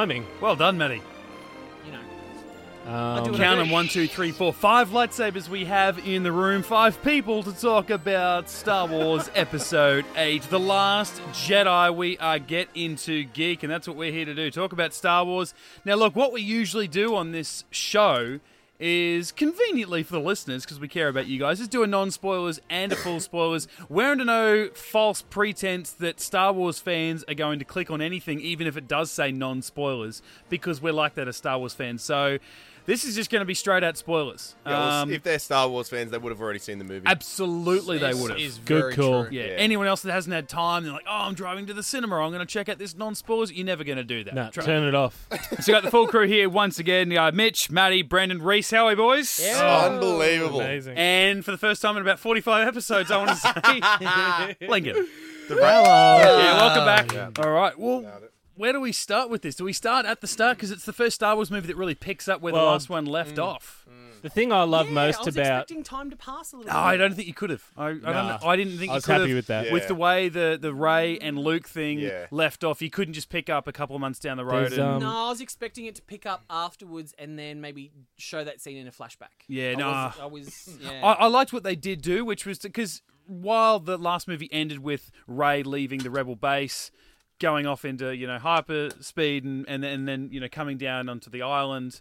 timing. well done, Matty. You know. Um, Count them one, two, three, four, five lightsabers we have in the room. Five people to talk about Star Wars Episode 8, The Last Jedi. We are Get Into Geek, and that's what we're here to do talk about Star Wars. Now, look, what we usually do on this show is conveniently for the listeners, because we care about you guys, is do a non spoilers and a full spoilers. We're under no false pretense that Star Wars fans are going to click on anything, even if it does say non spoilers, because we're like that as Star Wars fans. So this is just going to be straight out spoilers. Yeah, well, Um, if they're Star Wars fans, they would have already seen the movie. absolutely, they would have. Is Good very call. Yeah. Yeah. anyone else that hasn't had time, they're like, "Oh, I'm driving to the cinema. I'm going to check out this non-spoilers." You're never going to do that. no, Try- turn it off. So we got the full crew here once again. Uh, Mitch, Matty, Brendan, Reese. How are we, boys? Yeah. Unbelievable. Amazing. And for the first time in about 45 episodes, I want to say, Lincoln. Hello. Yeah, welcome back. Yeah. All right. Well, where do we start with this? Do we start at the start because it's the first Star Wars movie that really picks up where the last one left off? The thing I love Yeah, most I was about expecting time to pass a little. No, I don't think you could have. I, I don't. Nah. know. I didn't think I you was could happy have. with that. With Yeah. the way the the Rey and Luke thing Yeah. left off, you couldn't just pick up a couple of months down the road. And, um, No, I was expecting it to pick up afterwards and then maybe show that scene in a flashback. Yeah, no, nah. Was, I was. Yeah. I, I liked what they did do, which was because while the last movie ended with Rey leaving the Rebel base, going off into you know hyper speed, and and, and then you know coming down onto the island.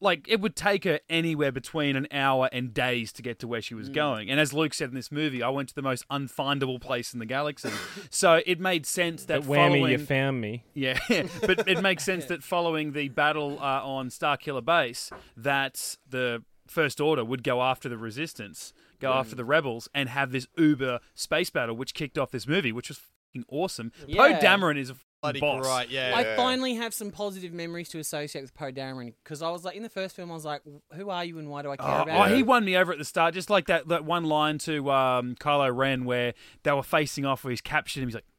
Like it would take her anywhere between an hour and days to get to where she was going. And as Luke said in this movie, I went to the most unfindable place in the galaxy. so it made sense that But whammy, following, you found me. yeah, but it makes sense that following the battle uh, on Starkiller Base, that the First Order would go after the Resistance, go after the Rebels, and have this uber space battle, which kicked off this movie, which was fucking awesome. Poe Dameron is a Bloody boss. Right, yeah. I finally have some positive memories to associate with Poe Dameron because I was like in the first film I was like, who are you and why do I care Oh, about oh, you? he won me over at the start, just like that, that one line to um, Kylo Ren where they were facing off, where he's captured him. He's like, "D- d-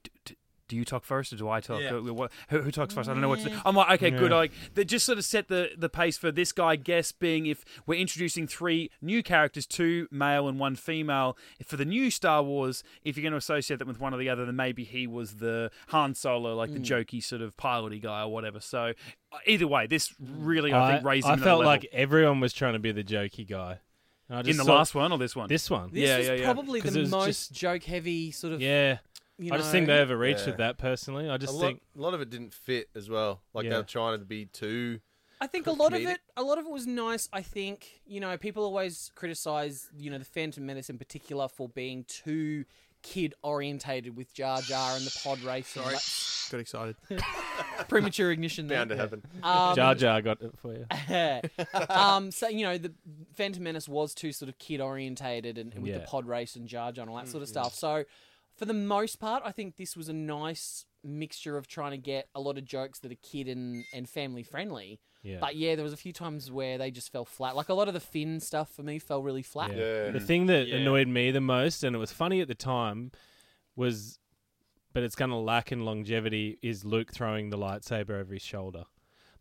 "Do you talk first, or do I talk? Yeah. Uh, what- Who, who talks first? I don't know what to do." I'm like, "Okay, good." Yeah. Like, they just sort of set the the pace for this guy. I guess being if we're introducing three new characters, two male and one female, for the new Star Wars, if you're going to associate them with one or the other, then maybe he was the Han Solo, like the jokey sort of piloty guy or whatever. So uh, either way, this really I, think raised him I felt level. like everyone was trying to be the jokey guy. And I in the saw- last one or this one. this one. This Yeah, was yeah, yeah. probably 'Cause the most just- joke heavy sort of. yeah, You I just think they overreached Yeah. with that personally. I just lot, think a lot of it didn't fit as well. Like Yeah. they were trying to be too. I think a lot of it, a lot of it was nice. I think you know people always criticize you know the Phantom Menace in particular for being too kid orientated with Jar Jar and the pod race. and Sorry. that- Got excited. premature ignition. there. Bound to happen. Um, Jar Jar got it for you. um, so you know the Phantom Menace was too sort of kid orientated and, and with Yeah. the pod race and Jar Jar and all that sort of stuff. So for the most part, I think this was a nice mixture of trying to get a lot of jokes that are kid and, and family friendly. Yeah. But yeah, there was a few times where they just fell flat. Like a lot of the Finn stuff for me fell really flat. Yeah. The thing that Yeah. annoyed me the most, and it was funny at the time, was, but it's going to lack in longevity, is Luke throwing the lightsaber over his shoulder.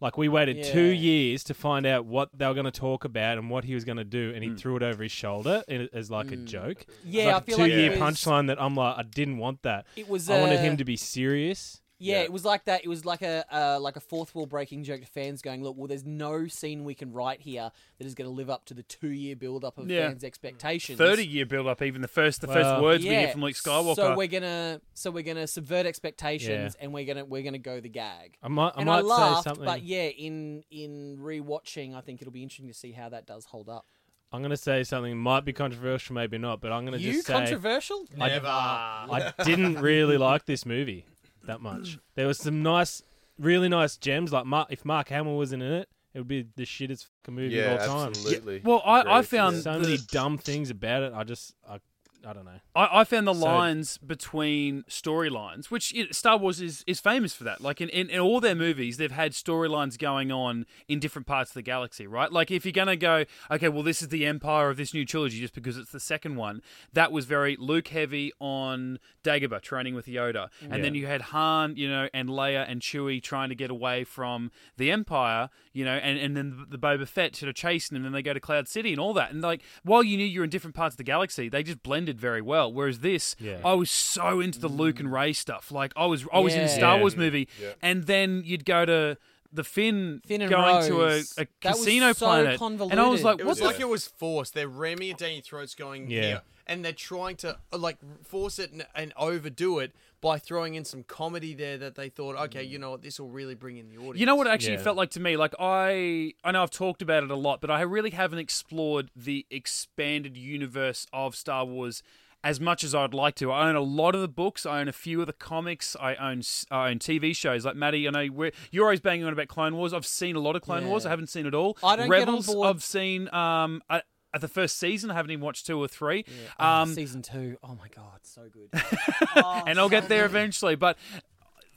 Like we waited two years to find out what they were going to talk about and what he was going to do, and he Mm. threw it over his shoulder as like a Mm. joke. Yeah, like I a feel like two-year was, punchline that I'm like, I didn't want that. It was. I wanted uh, him to be serious. Yeah, Yeah. it was like that. It was like a uh, like a fourth wall breaking joke to fans, going, "Look, well, there's no scene we can write here that is going to live up to the two year build up of Yeah. fans' expectations." Thirty year build up, even the first the Well, first words we hear from Luke Skywalker. So we're gonna so we're gonna subvert expectations, and we're gonna we're gonna go the gag. I might, I and might I laughed, say something. but yeah, in in rewatching, I think it'll be interesting to see how that does hold up. I'm going to say something might be controversial, maybe not, but I'm going to You just say controversial? I- Never. I didn't really like this movie that much. There was some nice, really nice gems. Like Mark, if Mark Hamill wasn't in it, it would be the shittest fucking movie yeah, of all time. absolutely. well, I, I Agreed. found So many dumb things about it. I just, I, I don't know. I, I found the So- lines between storylines, which you know, Star Wars is, is famous for that. Like in, in, in all their movies, they've had storylines going on in different parts of the galaxy, right? Like if you're going to go, okay, well, this is the Empire of this new trilogy just because it's the second one, that was very Luke heavy on Dagobah training with Yoda. And then you had Han, you know, and Leia and Chewie trying to get away from the Empire, you know, and, and then the Boba Fett sort of chasing them, and then they go to Cloud City and all that. And like, while you knew you're in different parts of the galaxy, they just blended acted very well. Whereas this, Yeah. I was so into the Luke and Rey stuff. Like I was, I was in a Star Yeah. Wars movie, Yeah. and then you'd go to the Finn, Finn and going Rose. to a, a That was casino so planet, and I was convoluted. like, It what was the like it was forced. They're ramming it down your throats, going Yeah. Here, and they're trying to uh, like force it and, and overdo it by throwing in some comedy there that they thought, okay, you know what, this will really bring in the audience. You know what it actually Yeah. felt like to me? Like I I know I've talked about it a lot, but I really haven't explored the expanded universe of Star Wars as much as I'd like to. I own a lot of the books. I own a few of the comics. I own s- I own TV shows. Like Matty, I know we're, you're always banging on about Clone Wars. I've seen a lot of Clone Yeah. Wars. I haven't seen it all. I don't get on Rebels. board- I've seen um I, at the first season. I haven't even watched two or three. Oh, Um, season two. Oh my god, so good. and I'll get there eventually. But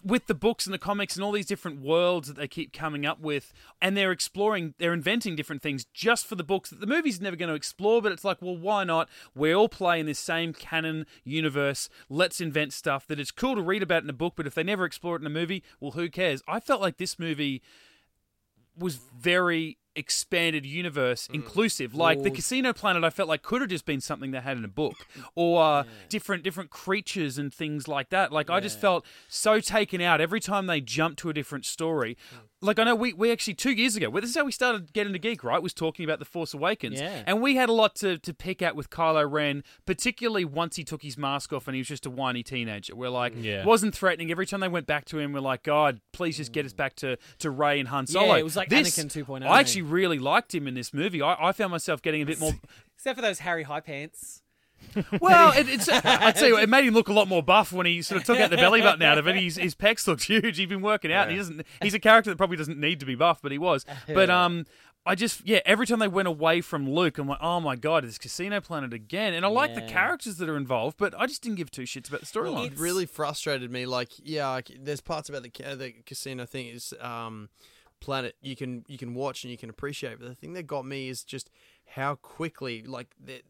with the books and the comics and all these different worlds that they keep coming up with, and they're exploring, they're inventing different things just for the books that the movie's never going to explore. But it's like, well, why not? We all play in this same canon universe. Let's invent stuff that it's cool to read about in a book, but if they never explore it in a movie, well, who cares? I felt like this movie was very expanded universe mm. inclusive. Like the casino planet i felt like could have just been something they had in a book. Or uh, different different creatures and things like that. Like i just felt so taken out every time they jumped to a different story. Hmm. Like i know we, we actually two years ago well, this is how we started getting to geek right? Was talking about the force awakens. Yeah. and we had a lot to, to pick at with kylo ren particularly once he took his mask off and he was just a whiny teenager. We're like mm. Yeah. wasn't threatening. Every time they went back to him we're like god please just get us mm. back to to rey and han solo. it was like this, Anakin 2.0. i actually really liked him in this movie i, I found myself getting a bit more Except for those Harry high pants. well, it, it's. I'd say it made him look a lot more buff when he sort of took out the belly button out of it. His, his pecs looked huge. He'd been working out, and he doesn't. He's a character that probably doesn't need to be buff, but he was. But um, I just yeah. Every time they went away from Luke, I'm like, oh my god, it's Casino Planet again. And I like the characters that are involved, but I just didn't give two shits about the storyline. It really frustrated me. Like, yeah, there's parts about the the casino thing is um, planet you can you can watch and you can appreciate. But the thing that got me is just how quickly like that.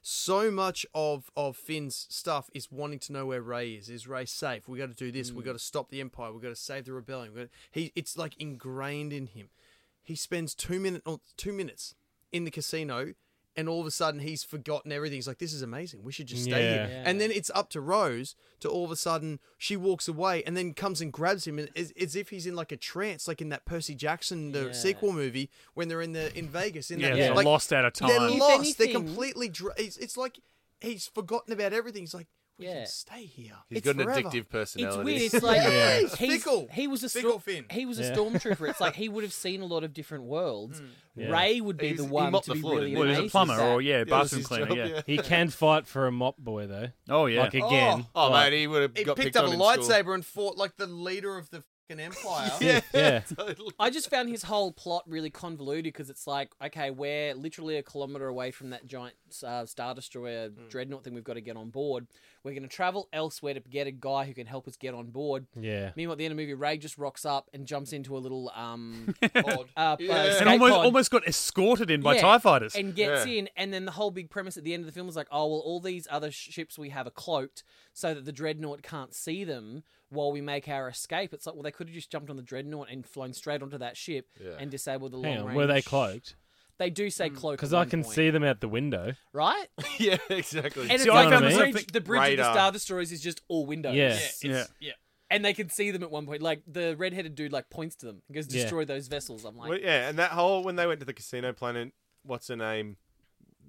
So much of of Finn's stuff is wanting to know where Rey is. Is Rey safe? We got to do this. We hmm. got to stop the Empire. We got to save the rebellion. Got he. It's like ingrained in him. He spends two minute or two minutes in the casino, and all of a sudden he's forgotten everything. He's like, "This is amazing. We should just stay Yeah. here." And then it's up to Rose to all of a sudden she walks away and then comes and grabs him and as, as if he's in like a trance, like in that Percy Jackson the Yeah. sequel movie when they're in the in Vegas. In yeah, that, they're like, lost out of time. They're time. If lost. they're completely. Dr- it's, it's like he's forgotten about everything. He's like, "We Yeah. can stay here." He's It's got an forever." addictive It's weird. It's like Yeah. he's, Fickle. he was a Fickle storm, Finn. he was a Yeah. stormtrooper. It's like he would have seen a lot of different worlds. Hmm. Yeah. Rey would be He's- the one to the be floor, really well, he was a plumber or yeah, Yeah, bathroom cleaner. job, yeah. He can fight for a mop boy though. Oh yeah. Like again. Oh, like- oh, mate, he would have He got picked picked up a on in lightsaber and fought like the leader of the fucking empire. Yeah, Yeah. totally. I just found his whole plot really convoluted because it's like, okay, we're literally a kilometer away from that giant uh, Star Destroyer dreadnought thing we've got to get on board. We're going to travel elsewhere to get a guy who can help us get on board. Yeah. Meanwhile, at the end of the movie, Rey just rocks up and jumps into a little um, Odd. uh, Yeah. uh, And and almost pod. almost got escorted in by Yeah. Tie fighters. and gets Yeah. in, and then the whole big premise at the end of the film is like, oh well, all these other sh- ships we have are cloaked so that the dreadnought can't see them while we make our escape. It's like, well, they could have just jumped on the dreadnought and flown straight onto that ship Yeah. and disabled the Hang long on, range. were they cloaked? They do say hmm. cloaked Because I can point, see them out the window. right. yeah, exactly. And it's See, I like found the myself bridge, the bridge of radar. the Star Destroyers is just all windows. Yeah. it's- Yeah. yeah. And they can see them at one point. Like the redheaded dude, like points to them. He goes, Yeah. "Destroy those vessels." I'm like, Well, yeah, and that whole when they went to the casino planet, what's her name?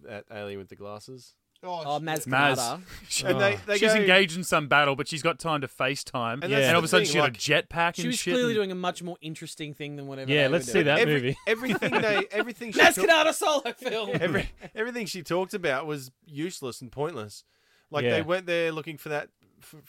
That alien with the glasses. "Oh, oh Maz Maz. And they, Oh. they She's go, engaged in some battle, but she's got time to FaceTime. And And, all of a sudden thing, she had like- a jetpack She and was shit. clearly and- doing a much more interesting thing than whatever. Yeah, they let's were see doing. that every- movie. Everything they, everything she Maz took- Kanata solo film. every, everything she talked about was useless and pointless. Like Yeah. they went there looking for that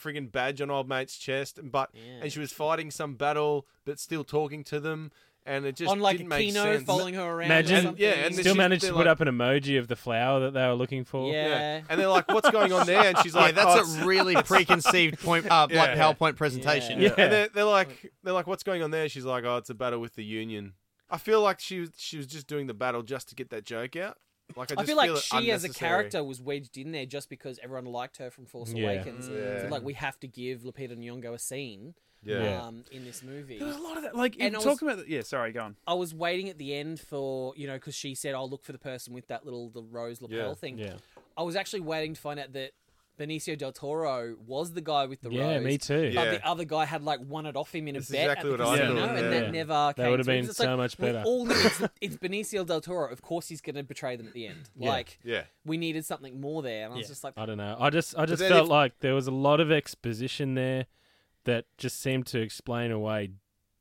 frigging badge on old mate's chest, and but Yeah. and she was fighting some battle, but still talking to them, and it just on like didn't a make Kino sense. following her around. Imagine- or yeah, and Still she's- managed to they're put up an emoji of the flower that they were looking for. yeah. And they're like, "What's going on there?" And she's Yeah, like, that's "Oh, a really preconceived point, uh, like PowerPoint presentation. Yeah. Yeah. And they're, they're like, they're like, "What's going on there?" She's like, "Oh, it's a battle with the Union." I feel like she was she was just doing the battle just to get that joke out. Like I, I just feel like it she, as a character, was wedged in there just because everyone liked her from Force Yeah. Awakens. Yeah. So, like, we have to give Lupita Nyong'o a scene Yeah. Yeah. um, in this movie. There was a lot of that. Like, And in was- talking about. The, yeah, sorry, go on. I was waiting at the end for you know because she said I'll look for the person with that little the rose lapel Yeah. thing. Yeah. I was actually waiting to find out that Benicio del Toro was the guy with the rose. Yeah, rose. me too. But Yeah. the other guy had like won it off him in a That's bet exactly at the what I casino, thought, and yeah. that never That came would've been It's so like, much better. all knew it's, it's Benicio del Toro. Of course, he's going to betray them at the end. Yeah. Like Yeah. we needed something more there, and I was Yeah. just like, I don't know. I just I just felt if- like there was a lot of exposition there that just seemed to explain away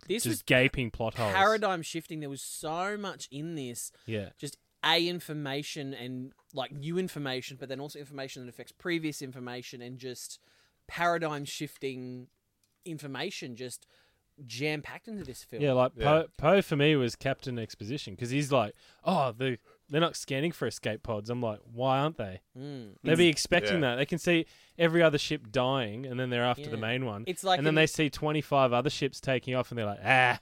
this just was gaping plot holes. paradigm shifting. There was so much in this. Yeah. just a information and like new information, but then also information that affects previous information and just paradigm shifting information just jam packed into this film. Yeah, like Yeah. Poe Poe for me was Captain Exposition because he's like, oh, the they're not scanning for escape pods. I'm like, why aren't they? Mm. They'd be expecting Yeah. that. They can see every other ship dying, and then they're after the main one. It's like and then they see 25 other ships taking off, and they're like, ah,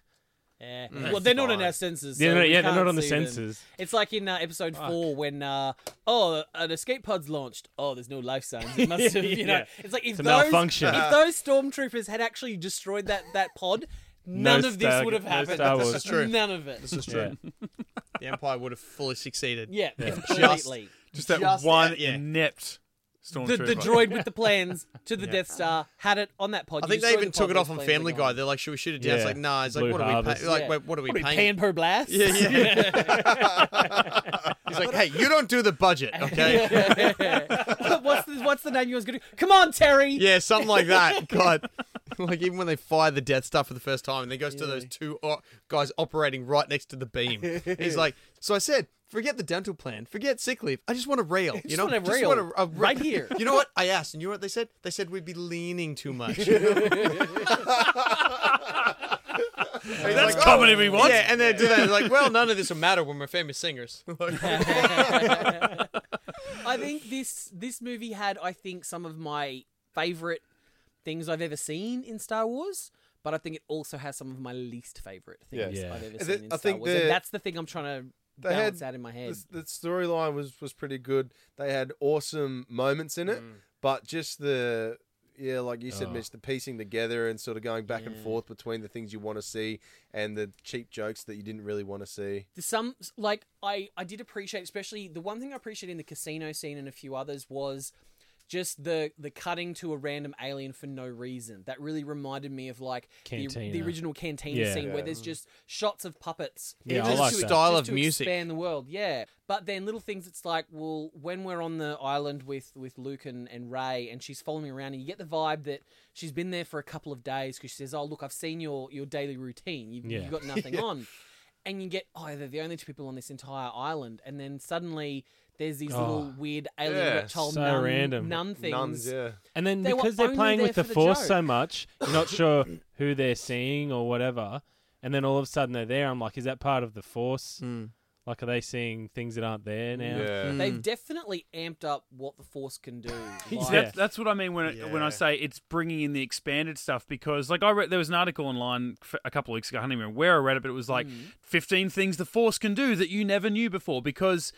Yeah. Mm. Well, they're not in our senses. yeah, so they're, we yeah, they're not on the see them. sensors. It's like in uh, episode Fuck. four when, uh, oh, an escape pod's launched. Oh, there's no life signs. It must have, you know. Yeah. It's like if It's those malfunction. if those stormtroopers had actually destroyed that that pod, No none of this Star- would have no happened. Star This is true. None of it. This is Yeah. true. the Empire would have fully succeeded. Yeah, Yeah. completely. Just that Just one that, yeah. inept the, stormtrooper. the droid with the plans to the Death Star had it on that pod. I You think they destroy even the took pod, it off those on plans are Family gone. Guy. They're like, should we shoot it down? It's Yeah. like, nah. It's like, Blue what are we Harvest. paying? Like, Yeah. wait, what are we What are we paying? paying per blast? Yeah, yeah. He's like, hey, you don't do the budget, okay? what's the what's the name you was going to? Come on, Terry. Yeah, something like that. God, like even when they fire the Death Star for the first time, and then goes to those two o- guys operating right next to the beam. He's like, so I said, forget the dental plan, forget sick leave. I just want a rail. You Just know, want a rail. want a, a Right here. You know what? I asked, and you know what they said? They said we'd be leaning too much. That's comedy oh. we want. Yeah, and they do that. Like, well, none of this will matter when we're famous singers. I think this this movie had I think some of my favorite things I've ever seen in Star Wars, but I think it also has some of my least favorite things Yeah. I've ever seen thi- in I Star think Wars. the- And that's the thing I'm trying to They balance had out in my head. The, the storyline was was pretty good. They had awesome moments in it, Mm. but just the yeah, like you said, Oh. Mitch, the piecing together and sort of going back and forth between the things you want to see and the cheap jokes that you didn't really want to see. There's some like I I did appreciate, especially the one thing I appreciated in the casino scene and a few others was just the the cutting to a random alien for no reason. That really reminded me of like the, the original cantina Yeah. scene where there's just shots of puppets. Yeah, I like to, that. Style just of to music. expand the world. Yeah, but then little things. It's like, well, when we're on the island with with Luke and, and Rey, and she's following me around, and you get the vibe that she's been there for a couple of days because she says, "Oh, look, I've seen your your daily routine. You've, Yeah. you've got nothing on." And you get, oh, they're the only two people on this entire island, and then suddenly there's these little Oh. weird alien Yeah, reptile so nun, random. nun things. Nuns, yeah. And then They were because they're only playing there with the for the force joke. so much, you're not sure who they're seeing or whatever. And then all of a sudden they're there. I'm like, is that part of the force? Mm. Like, are they seeing things that aren't there now? Yeah. Mm. They've definitely amped up what the force can do. Like- That's, that's what I mean when it, when I Yeah. say it's bringing in the expanded stuff because like I read there was an article online f- a couple of weeks ago I don't even remember where I read it but it was like 15 things the force can do that you never knew before because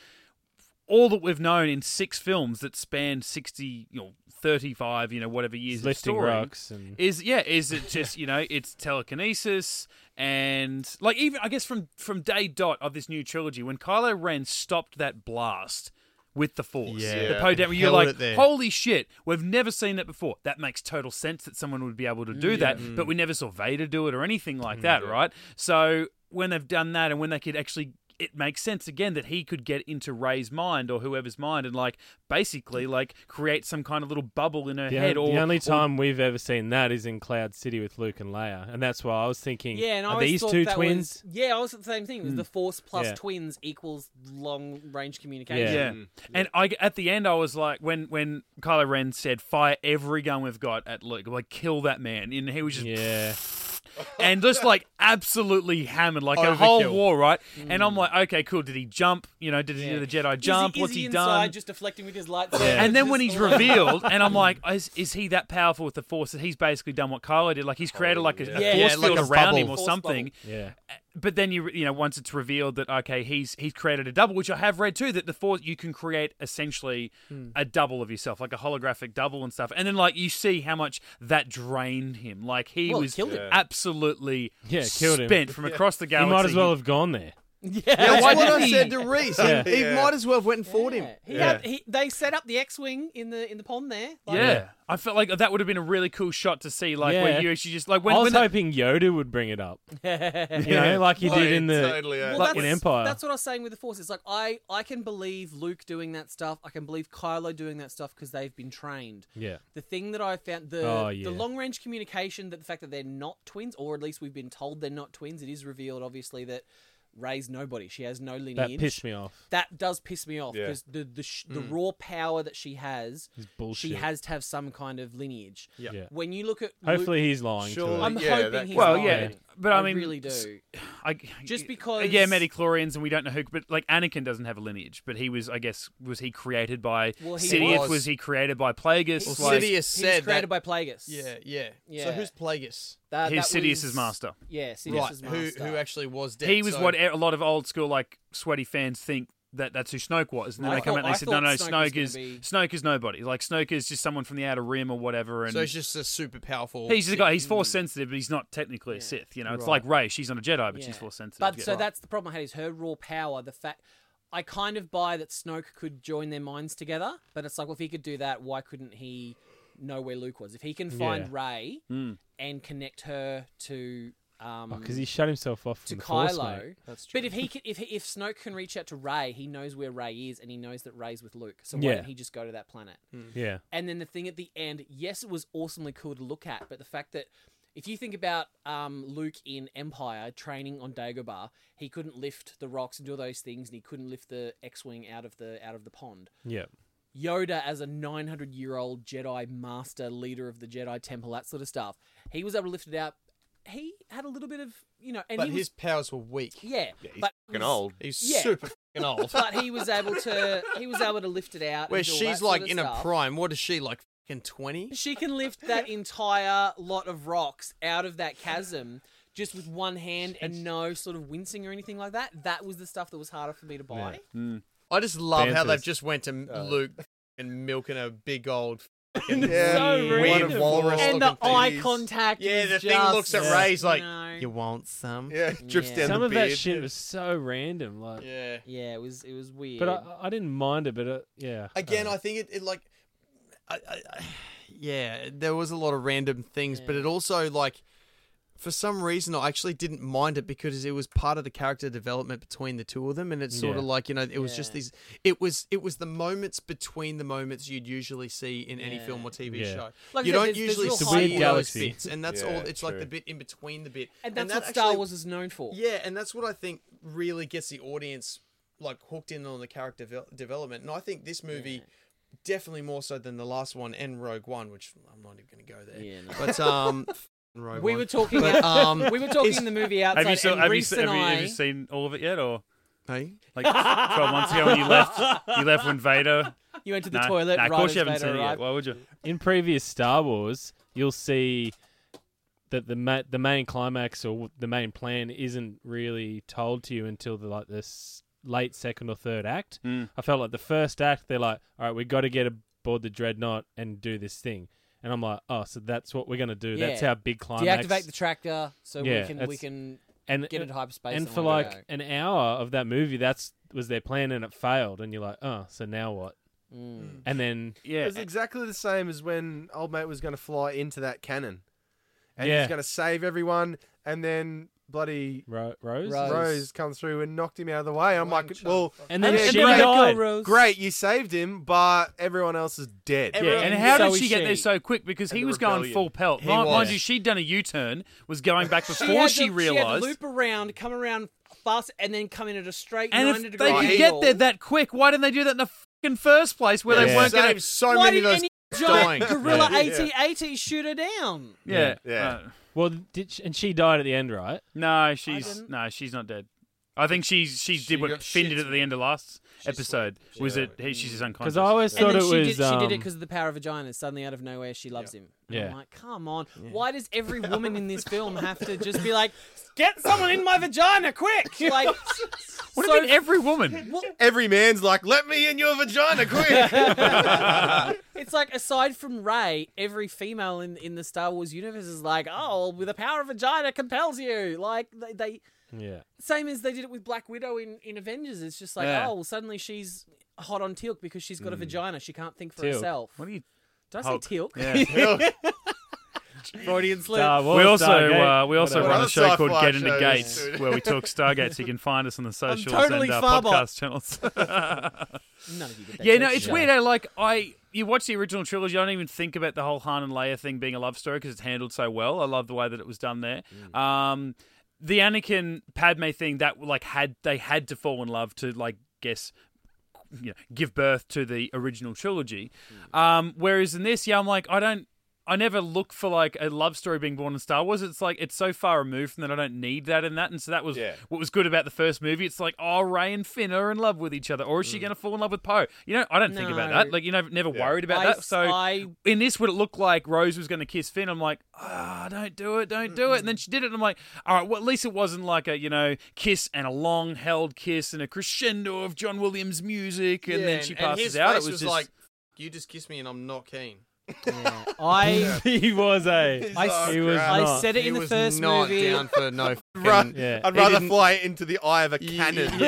all that we've known in six films that span 60 you know 35 you know whatever years of lifting story rocks and is yeah is it just you know it's telekinesis and like even I guess from from day dot of this new trilogy when Kylo Ren stopped that blast with the Force, Yeah. the Poe Dameron, you're like, holy shit, we've never seen that before. That makes total sense that someone would be able to do that, Mm. but we never saw Vader do it or anything like that, right? So when they've done that and when they could actually it makes sense again that he could get into Rey's mind or whoever's mind and like basically like create some kind of little bubble in her the, head on- or the only or- time we've ever seen that is in Cloud City with Luke and Leia. And that's why I was thinking, Yeah, and I are these two twins? Was, yeah, I was the same thing. It was the Force plus Yeah. twins equals long range communication. Yeah. Mm. And I at the end I was like when when Kylo Ren said fire every gun we've got at Luke like kill that man and he was just Yeah. And just like absolutely hammered like a whole war right? And I'm hmm. like okay cool did he jump? You know did he do the Jedi jump Is he, what's is he, he, inside done just deflecting with his lightsaber? Yeah. and then when he's revealed and I'm like is, is he that powerful with the force that he's basically done what Kylo did? Like he's created like a, a force Yeah, like field a around bubble. him or Force something. Yeah. But then you you know once it's revealed that okay he's he's created a double which I have read too that the force you can create essentially hmm. a double of yourself like a holographic double and stuff. And then like you see how much that drained him. Like he Well, was killed absolutely Yeah, killed him. spent from across the He galaxy might as well have gone there. Yeah, That's why what didn't I he? said to Reese. Yeah. He, he Yeah. might as well have went and fought him. Yeah. He Yeah. had he, they set up the X-wing in the in the pond there. Like, Yeah. I felt like that would have been a really cool shot to see, like Yeah. where you actually just like when, I was when the- hoping Yoda would bring it up. You know, like he Oh, did in the. totally, yeah. Well, Like that's, in Empire. That's what I was saying with the Force. It's like I I can believe Luke doing that stuff. I can believe Kylo doing that stuff because they've been trained. Yeah. The thing that I found the Oh, yeah. the long range communication that the fact that they're not twins, or at least we've been told they're not twins. It is revealed obviously that Rey's nobody. She has no lineage. That pissed me off. That does piss me off Yeah. because the the, sh- the mm. raw power that she has, It's bullshit. she has to have some kind of lineage. Yeah. Yeah. When you look at Luke- Hopefully he's lying Surely- to I'm. Yeah, hoping that- he's Well, lying. Yeah, but I mean, really do. I, Just uh, because- yeah, midi-chlorians and we don't know who, but like Anakin doesn't have a lineage, but he was, I guess, was he created by Well, he Sidious? was. Was. he created by Plagueis? Well, Like, Sidious He was created that. by Plagueis. yeah, yeah, Yeah. So who's Plagueis? that, he's that Sidious's was- master. Yeah, Right. Sidious's Who who actually was dead? He was so- what a lot of old school like sweaty fans think that that's who Snoke was, and then I they come thought- out and they said, "No, no, Snoke Snoke was is gonna be- Snoke is nobody. Like Snoke is just someone from the outer rim or whatever." And So he's just a super powerful. he's just a guy. He's Sith. force sensitive, but he's not technically a Sith. You know, it's Right. like Rey. She's not a Jedi, but Yeah. she's force sensitive. But yeah. so that's the problem I had is her raw power. The fact I kind of buy that Snoke could join their minds together, but it's like, well, if he could do that, why couldn't he know where Luke was? If he can find Yeah. Rey Mm. and connect her to um, Because he shut himself off to from the Force, Kylo. mate. That's true. But if he can, if he, if Snoke can reach out to Rey, he knows where Rey is, and he knows that Rey's with Luke. So why Yeah. don't he just go to that planet? Yeah. And then the thing at the end, yes, it was awesomely cool to look at, but the fact that if you think about um, Luke in Empire training on Dagobah, he couldn't lift the rocks and do all those things, and he couldn't lift the X-wing out of the out of the pond. Yeah. Yoda, as a 900 year old Jedi master, leader of the Jedi Temple, that sort of stuff, he was able to lift it out. He had a little bit of, you know, and but he his was, powers were weak. yeah, Yeah, he's but fucking was- old. He's Yeah. super fucking old. But he was able to, he was able to lift it out. Where and do all she's that sort like of in stuff. a prime. What is she like? Fucking twenty. She can lift that entire lot of rocks out of that chasm just with one hand and no sort of wincing or anything like that. That was the stuff that was harder for me to buy. Mm. I just love how Banthas. they've just went to uh, Luke and milking a big old. fucking Yeah. So weird walrus And the eye things. contact. Yeah, is the thing just, looks at you Rey's like, know, "You want some?" Yeah, drips Yeah. down Some the of beard. that shit was so random. Like, Yeah. yeah, it was it was weird. but I, I didn't mind it. But uh, yeah. Again, uh, I think it, it like, I, I, I, yeah, there was a lot of random things, but it also like, for some reason, I actually didn't mind it because it was part of the character development between the two of them, and it's sort of like you know, it was just these, it was it was the moments between the moments you'd usually see in any Yeah. film or TV Yeah. show. Like you don't there's- there's usually real see weird those bits, and that's Yeah, all. It's like the bit in between the bit, and that's that what Star Wars is known for. yeah, and that's what I think really gets the audience like hooked in on the character ve- development. And I think this movie Yeah. definitely more so than the last one and Rogue One, which I'm not even going to go there. Yeah, no. But um, Rogue we One. were talking. But, um, we were talking is- in the movie outside. have you, still, and have, you, Reese se- have, and you, I, have you seen all of it yet, or Hey? like twelve months ago when you left? You left when Vader. you went to the Nah, toilet. Nah, of right course as you haven't Vader seen it yet. arrived. Why would you? in previous Star Wars, you'll see that the ma- the main climax or the main plan isn't really told to you until the like this late second or third act. Mm. I felt like the first act, they're like, "All right, we've got to get aboard the dreadnought and do this thing," and I'm like, "Oh, so that's what we're gonna do? That's Yeah. our big climax." Deactivate the tractor so Yeah, we can we that's- can and get into hyperspace. and and for like go. an hour of that movie, that's was their plan and it failed, and you're like, "Oh, so now what?" Mm. And then Yeah, It was exactly the same as when old mate was going to fly into that cannon, and Yeah. he's going to save everyone, and then bloody Ro- Rose, Rose. Rose comes through and knocked him out of the way. I'm like, well, and then Yeah, she great. died. great, you saved him, but everyone else is dead. Everyone- Yeah, and And how so did is she get she. there so quick? Because he the was going rebellion. full pelt. He Mind, mind you, she'd done a U-turn, was going back She before had she, to, realised. She had to loop around, come around fast, and then come in at a straight and 90 if degree they could angle. get there that quick, why didn't they do that in the fucking first place? Where They they Yeah. weren't going saved to. so Why many of did those any dying. giant gorilla Yeah. AT-AT shoot her down? Yeah, Yeah. Uh, Well, did she, and she died at the end, right? no, she's didn't. no, she's not dead. I think she, She did what got Finn shit. did at the end of last She episode. swapped. Was Yeah. it? He, she's just unconscious. Because I always And thought then it she was. did, she um, did it because of the power of vaginas. Suddenly, out of nowhere, she loves him. And Yeah. I'm like, come on. Why does every woman in this film have to just be like, get someone in my vagina, quick? Like, What do you mean every woman? well, Every man's like, let me in your vagina, quick. it's like aside from Ray, every female in in the Star Wars universe is like, oh, with the power of vagina compels you. Like they, they Yeah. same as they did it with Black Widow in in Avengers. It's just like, Yeah. oh, well, suddenly she's hot on Tilk because she's got a vagina. She can't think for Teal'c. herself. What do you? Did I Hulk. say Tilk? Yeah. Freudian slip. Star Wars, we also Stargate, uh, we also whatever. run a Other show called sci-fi Get Into shows, Gates where we talk Stargates. You can find us on the socials totally and uh, Farbot. podcast channels. None of you get that yeah, joke. no, it's Shut weird. eh? Like I, you watch the original trilogy, I don't even think about the whole Han and Leia thing being a love story because it's handled so well. I love the way that it was done there. Um, the Anakin Padme thing that like had they had to fall in love to like guess you know, give birth to the original trilogy. Um, whereas in this, yeah, I'm like, I don't. I never look for like a love story being born in Star Wars. It's like it's so far removed from that I don't need that in that. And so that was Yeah. what was good about the first movie. It's like, oh, Rey and Finn are in love with each other, or is she going to fall in love with Poe? You know, I don't think about that. Like you know, never worried about I, that. So I in this, would it look like Rose was going to kiss Finn? I'm like, ah, don't do it, don't do it. And then she did it, and I'm like, all right, well, at least it wasn't like a you know kiss and a long held kiss and a crescendo of John Williams music, and Yeah, then she and- and passes his out. It was, was just like, "You just kissed me, and I'm not keen." Yeah, I he was a. I, He was I not. said it He in the was first not movie. down for no. Right. fucking- Yeah. I'd He rather didn't- fly into the eye of a cannon.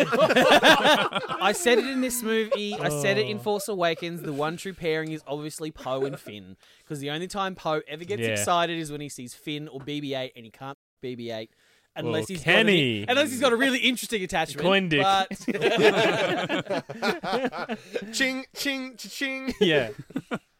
I said it in this movie. I said it in Oh. Force Awakens. The one true pairing is obviously Poe and Finn, because the only time Poe ever gets Yeah. excited is when he sees Finn or BB-8, and he can't BB-8 unless Well, he's can got a- he? unless he's got a really interesting attachment. Coin dick. But, ching, ching, ching. yeah.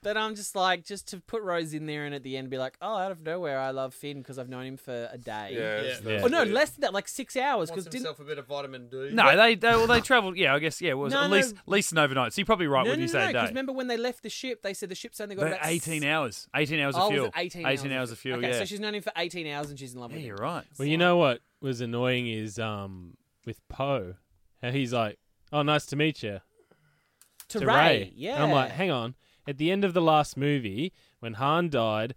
But I'm just like, just to put Rose in there and at the end be like, oh, out of nowhere, I love Finn because I've known him for a day. Yeah. Yeah. that's- Oh no, that's less than that, like six hours. Wants Because didn't himself a bit of vitamin D. no, they they well they travelled. Yeah, I guess yeah, it was No, at no. least at least an overnight. So you're probably right no, when no, you no, say no, a because day. remember when they left the ship, they said the ship's only got But about 18 s- hours, 18 hours Oh, of fuel. 18, 18 hours of fuel. Okay, yeah, so she's known him for 18 hours and she's in love yeah, with him. you're right. Well, you know what was annoying is um with Poe, how he's like, "Oh, nice to meet you." To, to Rey, Rey. yeah. And I'm like, hang on. At the end of the last movie, when Han died,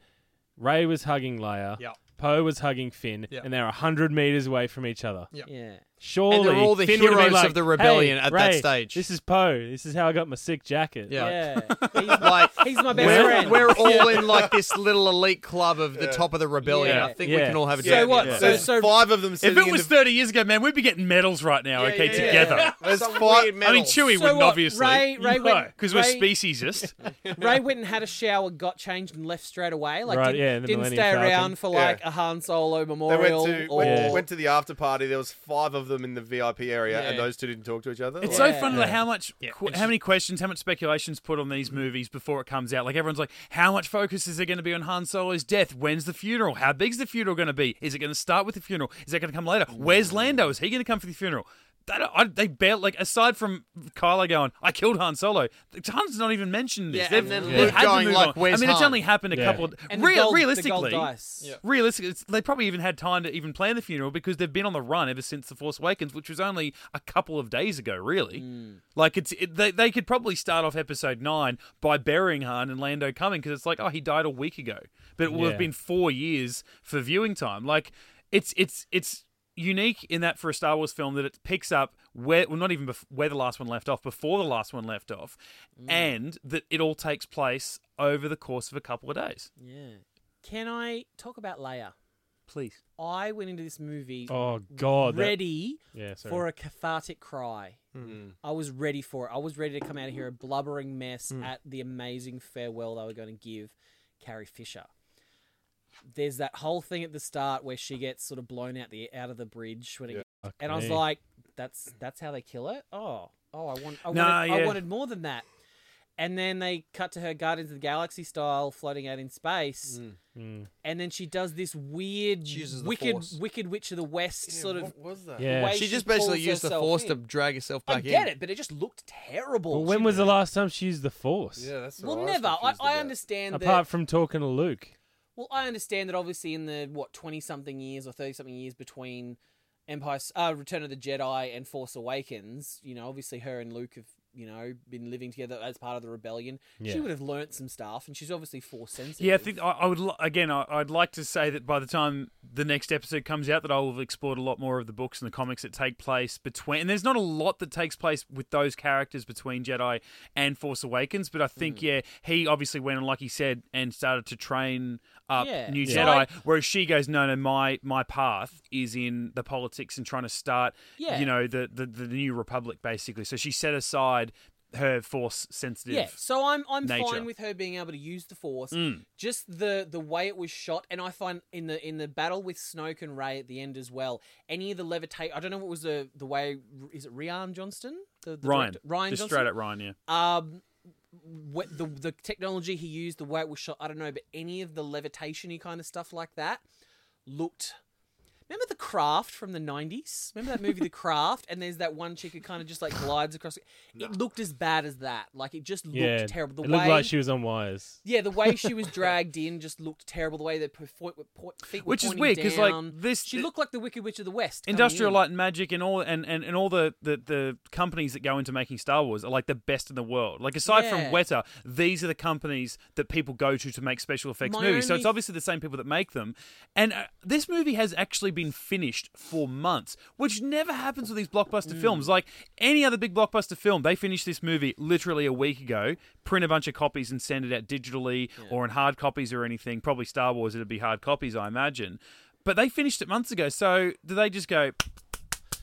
Rey was hugging Leia. Yep. Poe was hugging Finn, Yep. and they're hundred meters away from each other. Yep. yeah. Surely, And they're all the Finn heroes like, of the rebellion "Hey, at that stage." This is Poe. This is how I got my sick jacket. Yeah. Yeah. He's, Like he's my best we're, friend. we're all in like this little elite club of the Yeah. top of the rebellion. Yeah. I think we can all have a So drink. what? Yeah. So, There's so five of them If it was the 30 years ago, man, we'd be getting medals right now. Yeah, okay, yeah, yeah. together. There's Some five. weird I mean. Chewie So wouldn't what? obviously. Rey- Rey went- because we're speciesist. Rey went and had a shower, got changed, and left straight away. Like, Right, didn't, yeah, didn't stay around for like a Han Solo memorial. went to or... went, went to the after party. There was five of them in the VIP area, and those two didn't talk to each other. It's Like, so funny like, how much, qu- how many questions, how much speculation's put on these movies before it comes out. Like everyone's like, how much focus is there going to be on Han Solo's death? When's the funeral? How big's the funeral going to be? Is it going to start with the funeral? Is that going to come later? Where's Lando? Is he going to come for the funeral? That, I, they barely like aside from Kylo going, I killed Han Solo. Han's not even mentioned this. Yeah, they've, and then they've Luke had to going move like, on. "Where's I mean, it's only happened a Yeah. couple. Of, And the real, gold- the realistically, gold dice. Yeah. realistically, it's, they probably even had time to even plan the funeral because they've been on the run ever since The Force Awakens, which was only a couple of days ago, really. Mm. Like it's it, they they could probably start off Episode Nine by burying Han and Lando coming because it's like oh he died a week ago, but it will Yeah. have been four years for viewing time. Like it's it's it's unique in that for a Star Wars film that it picks up where well not even bef- where the last one left off before the last one left off, and that it all takes place over the course of a couple of days. Yeah. Can I talk about Leia? Please. I went into this movie Oh God. that- ready yeah. Sorry. for a cathartic cry. Hmm. I was ready for it. I was ready to come out of here a blubbering mess Hmm. at the amazing farewell they were going to give Carrie Fisher. There's that whole thing at the start where she gets sort of blown out the out of the bridge when it, Yeah. Fuck and I was like, "That's that's how they kill it." Oh, oh, I want, I Nah, wanted, I wanted more than that. And then they cut to her Guardians of the Galaxy style, floating out in space, Mm. and then she does this weird, She uses the wicked, Force. wicked witch of the west sort of what was that? Yeah. way She she just basically used the herself force to drag herself I back in. get it, but it just looked terrible. Well, when She- was the last time she used the Force? Yeah, that's Well, what I never. I, I understand Apart that. from talking to Luke. Well, I understand that obviously in the what twenty something years or thirty something years between Empire, uh, Return of the Jedi and Force Awakens, you know, obviously her and Luke have you know, been living together as part of the rebellion. She would have learnt some stuff, and she's obviously force sensitive. Yeah, I think I, I would again. I, I'd like to say that by the time the next episode comes out, that I will have explored a lot more of the books and the comics that take place between. And there's not a lot that takes place with those characters between Jedi and Force Awakens, but I think Mm. yeah, he obviously went on, like he said, and started to train up Yeah. new Yeah. Jedi. Like- whereas she goes, no, no, my my path is in the politics and trying to start, Yeah. you know, the, the the new Republic basically. So she set aside her Force sensitive. Yeah, so I'm I'm nature. fine with her being able to use the force. Mm. Just the the way it was shot, and I find in the in the battle with Snoke and Rey at the end as well. Any of the levitate, I don't know what was the the way. Is it Rian Johnston? The, the Ryan, director? Ryan just Johnston. straight at Ryan, yeah. Um, what the the technology he used, the way it was shot, I don't know, but any of the levitation-y kind of stuff like that looked. Craft from the '90s? Remember that movie, The Craft? And there's that one chick who kind of just like glides across. It looked as bad as that. Like it just looked yeah, terrible. The it way, looked like she was on wires. yeah, the way she was dragged in just looked terrible. The way that her po- feet were Which is weird because like this she looked like the Wicked Witch of the West. Industrial in. Light and Magic and all and, and, and all the, the, the companies that go into making Star Wars are like the best in the world. Like aside Yeah. from Weta, these are the companies that people go to to make special effects My movies. So it's obviously the same people that make them. And uh, this movie has actually been finished for months, which never happens with these blockbuster Mm. films. Like any other big blockbuster film, they finish this movie literally a week ago, print a bunch of copies and send it out digitally or in hard copies or anything. Probably Star Wars, it'd be hard copies, I imagine. But they finished it months ago. So do they just go,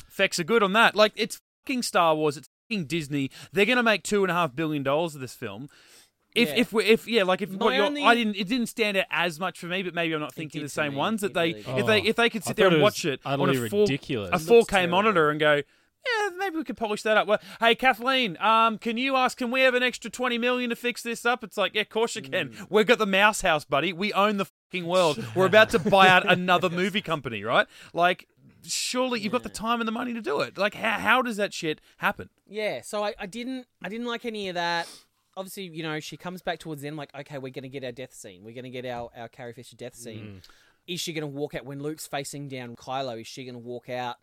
effects are good on that? Like, it's fucking Star Wars. It's fucking Disney. They're going to make two and a half billion dollars of this film. If Yeah. if we if yeah like if My what you're, only- I didn't it didn't stand out as much for me but maybe I'm not thinking the same me. ones that It they really did. if they Oh, if they could sit there and it watch was it on utterly a full ridiculous. a 4K terrible. monitor and go yeah maybe we could polish that up well hey Kathleen um can you ask can we have an extra 20 million to fix this up it's like yeah of course you can Mm. we've got the mouse house buddy we own the fucking world we're about to buy out another movie company right like surely you've got the time and the money to do it like how, how does that shit happen Yeah, so I, I didn't I didn't like any of that. Obviously, you know, she comes back towards the end like, okay, we're gonna get our death scene. We're gonna get our, our Carrie Fisher death scene. Mm. Is she gonna walk out when Luke's facing down Kylo, is she gonna walk out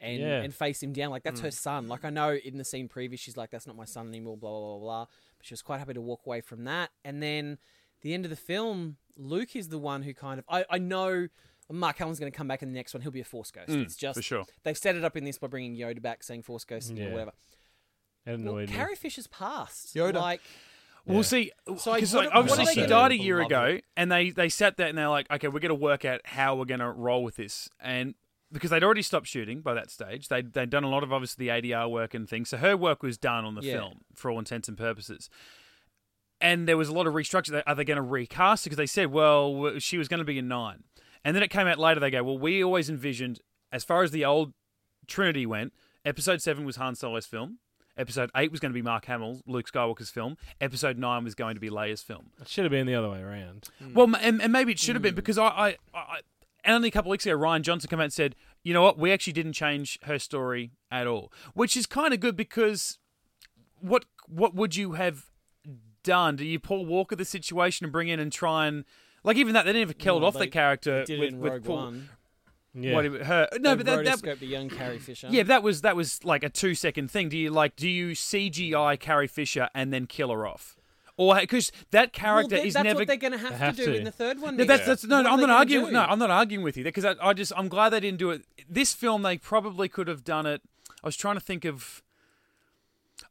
and, Yeah. and face him down? Like that's her mm. son. Like I know in the scene previous she's like, That's not my son anymore, blah blah blah blah. But she was quite happy to walk away from that. And then the end of the film, Luke is the one who kind of I, I know Mark Hamill's going to come back in the next one. He'll be a Force Ghost. Mm, it's just for sure. they've set it up in this by bringing Yoda back, saying Force Ghost Yeah. or whatever. It Well, annoyed me. Carrie Fisher's passed. Yoda. Like, Well, Yeah. see, So, like, because what- like, what obviously are she died a year ago, it. and they they sat there and they're like, okay, we're going to work out how we're going to roll with this, and because they'd already stopped shooting by that stage, they they'd done a lot of obviously the ADR work and things, so her work was done on the Yeah. film for all intents and purposes. And there was a lot of restructure. Are they going to recast? Because they said, well, she was going to be in nine, and then it came out later. They go, well, we always envisioned, as far as the old Trinity went, Episode seven was Han Solo's film. Episode eight was going to be Mark Hamill's Luke Skywalker's film. Episode nine was going to be Leia's film. It should have been the other way around. Hmm. Well, and, and maybe it should have been hmm. because I, I, I, and only a couple of weeks ago, Rian Johnson came out and said, you know what, we actually didn't change her story at all, which is kind of good because what what would you have done? Do you Paul Walker the situation and bring in and try and like even that they never killed Well, off they the character did with, it in with Paul. One. Yeah. What, her no, They but that, that rotoscoped the young Carrie Fisher. yeah, that was that was like a two second thing. Do you like do you CGI Carrie Fisher and then kill her off, or because that Well, character that- is that's never what they're going to have, to do to. in the third one. No, that's, that's no. What I'm not arguing. do? No, I'm not arguing with you because I, I just I'm glad they didn't do it. This film they probably could have done it. I was trying to think of.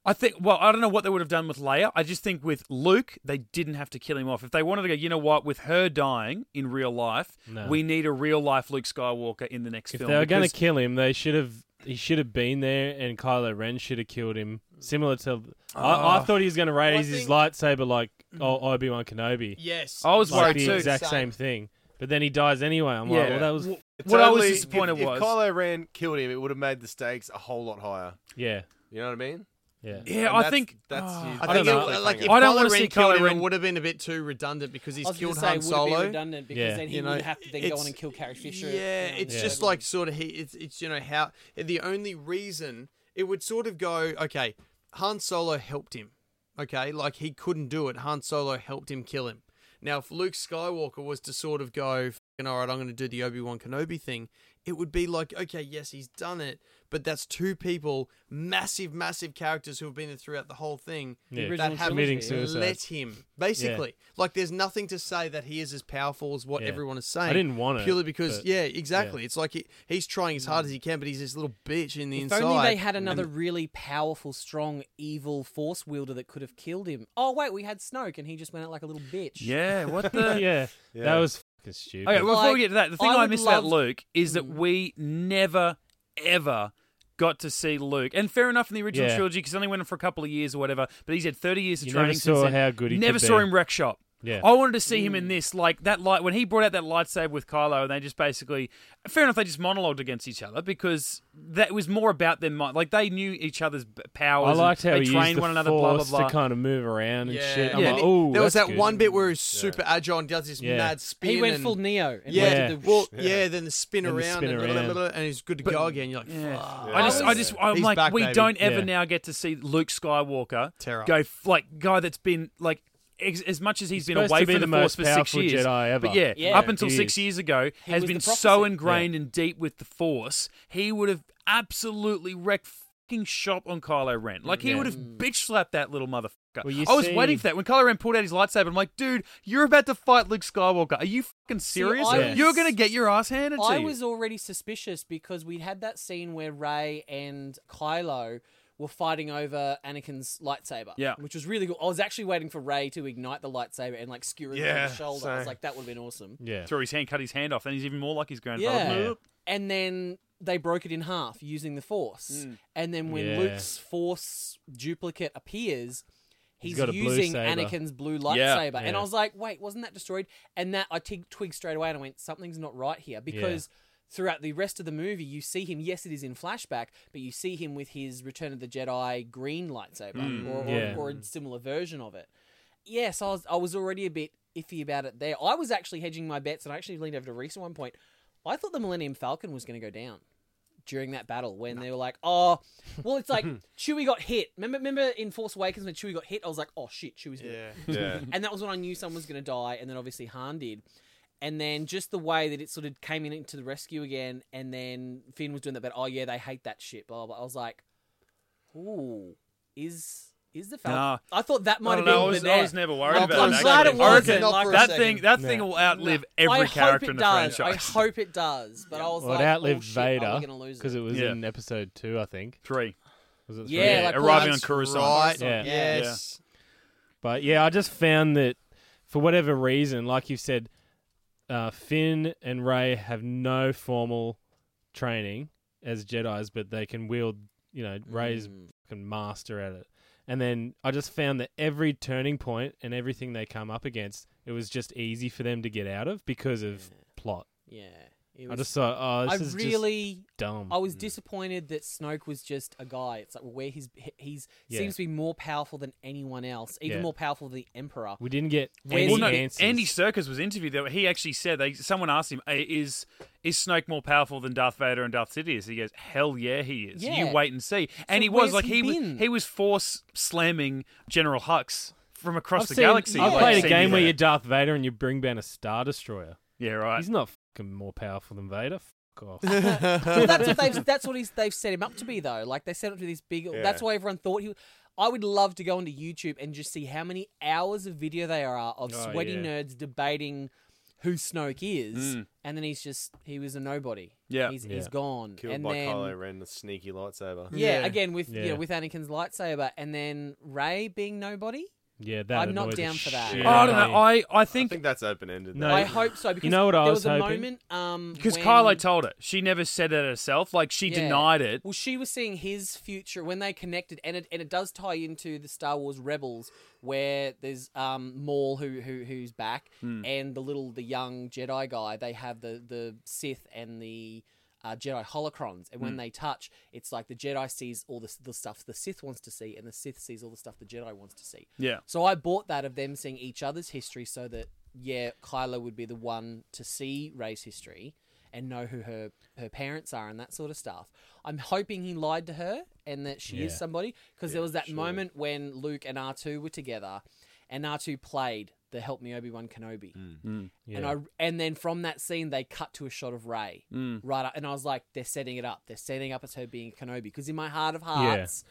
I think. Well, I don't know what they would have done with Leia. I just think with Luke, they didn't have to kill him off. If they wanted to go, you know what? With her dying in real life, No. we need a real life Luke Skywalker in the next If film. they were going to kill him, they should have. He should have been there, and Kylo Ren should have killed him. Similar to, I, I Oh. thought he was going to raise Well, I his think- lightsaber like mm. Obi Wan Kenobi. Yes. I was like worried the too. exact same thing. But then he dies anyway. I'm like, well, that was What I was disappointed if, was- if Kylo Ren killed him, it would have made the stakes a whole lot higher. yeah, You know what I mean? Yeah. Yeah, And I that's- think that's. Oh, I I think don't it, know. like if I don't Kylo wanna Ren see Kylo Ren- it would have been a bit too redundant because I he's was killed say, Han would be Solo. redundant because Yeah. then he You know, would have to then go on and kill Carrie Fisher. Yeah, you know, it's in just the like sort of he. It's it's you know how the only reason it would sort of go okay. Han Solo helped him. Okay, like he couldn't do it. Han Solo helped him kill him. Now, if Luke Skywalker was to sort of go, "Fucking all right, I'm going to do the Obi Wan Kenobi thing, it would be like, okay, yes, he's done it, but that's two people, massive, massive characters who have been there throughout the whole thing Yeah, original that have committing suicide. let him. Basically, like there's nothing to say that he is as powerful as what Yeah. everyone is saying. I didn't want it, purely because but- yeah, exactly. It's like he, he's trying as hard as he can, but he's this little bitch in the inside. If only they had another really powerful, strong, evil force wielder that could have killed him. Oh wait, we had Snoke, and he just went out like a little bitch. Yeah, what the? yeah, Yeah. that was fucking stupid. Okay, well, before Like, we get to that, the thing I I, would miss about love- Luke is that Mm. we never, ever got to see Luke. And fair enough in the original Yeah. trilogy because he only went on for a couple of years or whatever. But he's had 30 years of You training never since saw then. how good he Never could saw be. him wreck shop. Yeah, I wanted to see him Mm. in this, like that light when he brought out that lightsaber with Kylo, and they just basically, fair enough, they just monologued against each other because that was more about them. Like they knew each other's b- powers. I liked how they he trained used the one another. Blah blah blah. to kind of move around and yeah, shit. I'm Yeah. like, And oh, there was that good." one bit where he's super agile and does this Yeah. mad spin. he went and- full Neo. And Yeah, went the- well, yeah. Then the spin Then the around, spin and, around. and he's good to go again. You're like, Yeah. fuck. I just, I, just, I'm He's like, back, we baby. don't ever now get to see Luke Skywalker Terror. go like guy that's been like ex- as much as He's been away to be from the, the Force for six years. Jedi ever. But yeah, Yeah. up until six years ago, He has been so prophecy. ingrained and deep with the Force, he would have absolutely wrecked fucking shop on Kylo Ren. Like he Yeah. would have mm. bitch slapped that little motherfucker. Well, you I was see- waiting for that when Kylo Ren pulled out his lightsaber. I'm like, dude, you're about to fight Luke Skywalker. Are you fucking serious? I was- You're gonna get your ass handed to you. I was already suspicious because we'd had that scene where Rey and Kylo were fighting over Anakin's lightsaber. Yeah. Which was really cool. I was actually waiting for Rey to ignite the lightsaber and like skewer him Yeah, from the shoulder. I was like, that would have been awesome. yeah. Threw his hand, cut his hand off, and he's even more like his grandfather. Yeah. Yeah. And then they broke it in half using the Force. Mm. And then when Yeah. Luke's Force duplicate appears, He's he's, got a blue using. Anakin's blue Yeah. lightsaber. And I was like, wait, wasn't that destroyed? And that I tig- twigged straight away and I went, something's not right here. Because throughout the rest of the movie, you see him, yes, it is in flashback, but you see him with his Return of the Jedi green lightsaber mm, or, or, Yeah. or a similar version of it. Yes, I was, I was already a bit iffy about it there. I was actually hedging my bets, and I actually leaned over to Reese at one point. I thought the Millennium Falcon was going to go down during that battle when they were like, "Oh, well, it's like Chewie got hit." Remember, remember in Force Awakens when Chewie got hit? I was like, "Oh shit, Chewie's Yeah. Yeah. and that was when I knew someone was going to die, and then obviously Han did. And then just the way that it sort of came in into the rescue again, and then Finn was doing that, but oh yeah, they hate that shit. Blah blah. blah. I was like, ooh, is is the Falcon? Nah. I thought that might I have don't been know, I was, the I was never worried I'm- about I'm that. glad it wasn't, Not like, for that second. thing that thing will outlive I every hope character in the does. franchise. I hope it does. But I was Well, like, it outlived oh, shit, Vader because it was Yeah. in episode two, I think. Three. Was it Yeah, three? like arriving on Coruscant. Right. Yeah. Yes. But yeah, I just found that for whatever reason, like you said, uh, Finn and Rey have no formal training as Jedi's, but they can wield, you know, Rey's Mm. fucking master at it. And then I just found that every turning point and everything they come up against, it was just easy for them to get out of because of plot. Yeah. It I was- just thought, oh, I is really just dumb. I was mm. disappointed that Snoke was just a guy. It's like well, where he's he's Yeah. seems to be more powerful than anyone else, even Yeah. more powerful than the Emperor. we didn't get Where's any Well, no, answers. Andy Serkis was interviewed there. He actually said they someone asked him, "Hey, "Is is Snoke more powerful than Darth Vader and Darth Sidious?" He goes, "Hell yeah, he is. Yeah. You wait and see." And So he was like he he was he was force slamming General Hux from across I've the seen- galaxy. I've like, played a game where you're Darth Vader and you bring down a Star Destroyer. yeah right. He's not fucking more powerful than Vader. Fuck off. well, that's what they've that's what he's, they've set him up to be though. Like they set him up to this big. That's why everyone thought he. I would love to go onto YouTube and just see how many hours of video there are of Oh, sweaty yeah. nerds debating who Snoke is, Mm. and then he's just he was a nobody. Yeah. he's, Yeah. he's gone. Killed and by then, Kylo Ren, the sneaky lightsaber. Yeah, Yeah. again with you know with Anakin's lightsaber, and then Rey being nobody. Yeah, that I'm not down for that. shit Oh, I don't of know. me. I, I I think think that's open ended. No, I hope so because You know what I there was was, a hoping? moment um because when- Kylo told her she never said it herself. Like she Yeah. denied it. Well, she was seeing his future when they connected, and it and it does tie into the Star Wars Rebels, where there's um Maul who who who's back, Hmm. and the little the young Jedi guy. They have the the Sith and the uh, Jedi holocrons, and when they touch, it's like the Jedi sees all the the stuff the Sith wants to see, and the Sith sees all the stuff the Jedi wants to see. Yeah. So I bought that of them seeing each other's history, so that yeah, Kylo would be the one to see Rey's history and know who her her parents are and that sort of stuff. I'm hoping he lied to her and that she is somebody because there was that moment when Luke and R2 were together and R2 played the "Help Me Obi Wan Kenobi," Mm. Yeah. and I and then from that scene they cut to a shot of Rey Mm. right up, and I was like, they're setting it up. They're setting up as her being a Kenobi because in my heart of hearts,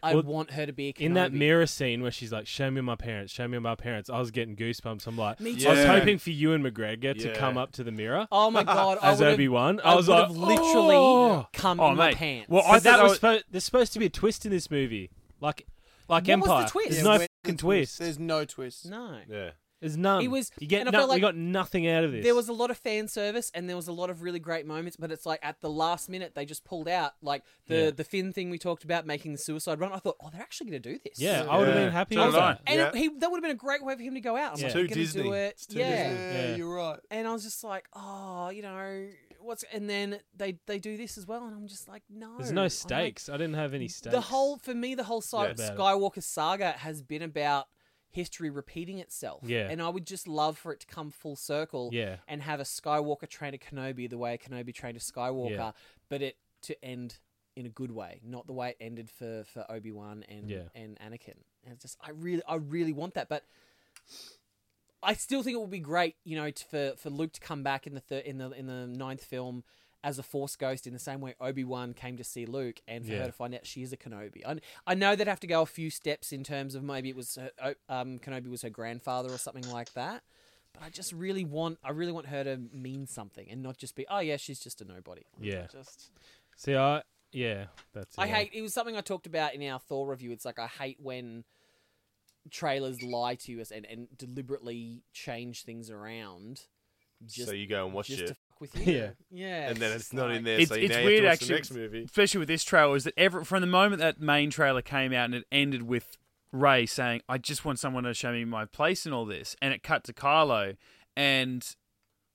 I Well, want her to be a Kenobi. in that mirror scene where she's like, "Show me my parents, show me my parents," I was getting goosebumps. I'm like, Me too. I was hoping for Ewan McGregor to come up to the mirror Oh my god! I as would've- Obi Wan. I I was would like, have literally "Oh." come Oh, in my pants. Well, I thought that that was was- supposed. There's supposed to be a twist in this movie, like like What was the Empire. twist? There's Yeah, no where's fucking the twist. There's no twist. no. Yeah. There's none. It was- you get and I no, felt like we got nothing out of this. There was a lot of fan service and there was a lot of really great moments, but it's like at the last minute they just pulled out like the Yeah. the Finn thing we talked about making the suicide run. I thought, oh, they're actually going to do this. yeah, I would have Yeah. been happy So with did I. that. and Yeah. it, he that would have been a great way for him to go out. I'm Yeah. like, Too gonna Disney. Do it. It's too yeah. Disney. Yeah. you're right. and I was just like, oh, you know, what's and then they they do this as well, and I'm just like, no, There's no like, stakes. I didn't have any stakes. The whole for me, the whole side Yeah. Skywalker saga has been about history repeating itself. Yeah. and I would just love for it to come full circle. Yeah. and have a Skywalker train a Kenobi the way a Kenobi trained a Skywalker, Yeah. but it to end in a good way, not the way it ended for for Obi Wan and Yeah. and Anakin. And it's just I really I really want that, but. I still think it would be great, you know, to, for for Luke to come back in the thir- in the in the ninth film as a Force ghost in the same way Obi Wan came to see Luke, and for Yeah. her to find out she is a Kenobi. I, I know they'd have to go a few steps in terms of maybe it was her, um, Kenobi was her grandfather or something like that. But I just really want I really want her to mean something and not just be oh yeah she's just a nobody. Yeah. just See, I yeah, that's. It. I hate it was something I talked about in our Thor review. It's like I hate when trailers lie to us and, and deliberately change things around. Just so you go and watch just it, to fuck with you. Yeah. yeah. and then it's not like- in there. It's- so it's now you weird, have to watch actually. The next movie. especially with this trailer, is that every, from the moment that main trailer came out and it ended with Rey saying, "I just want someone to show me my place in all this," and it cut to Kylo, and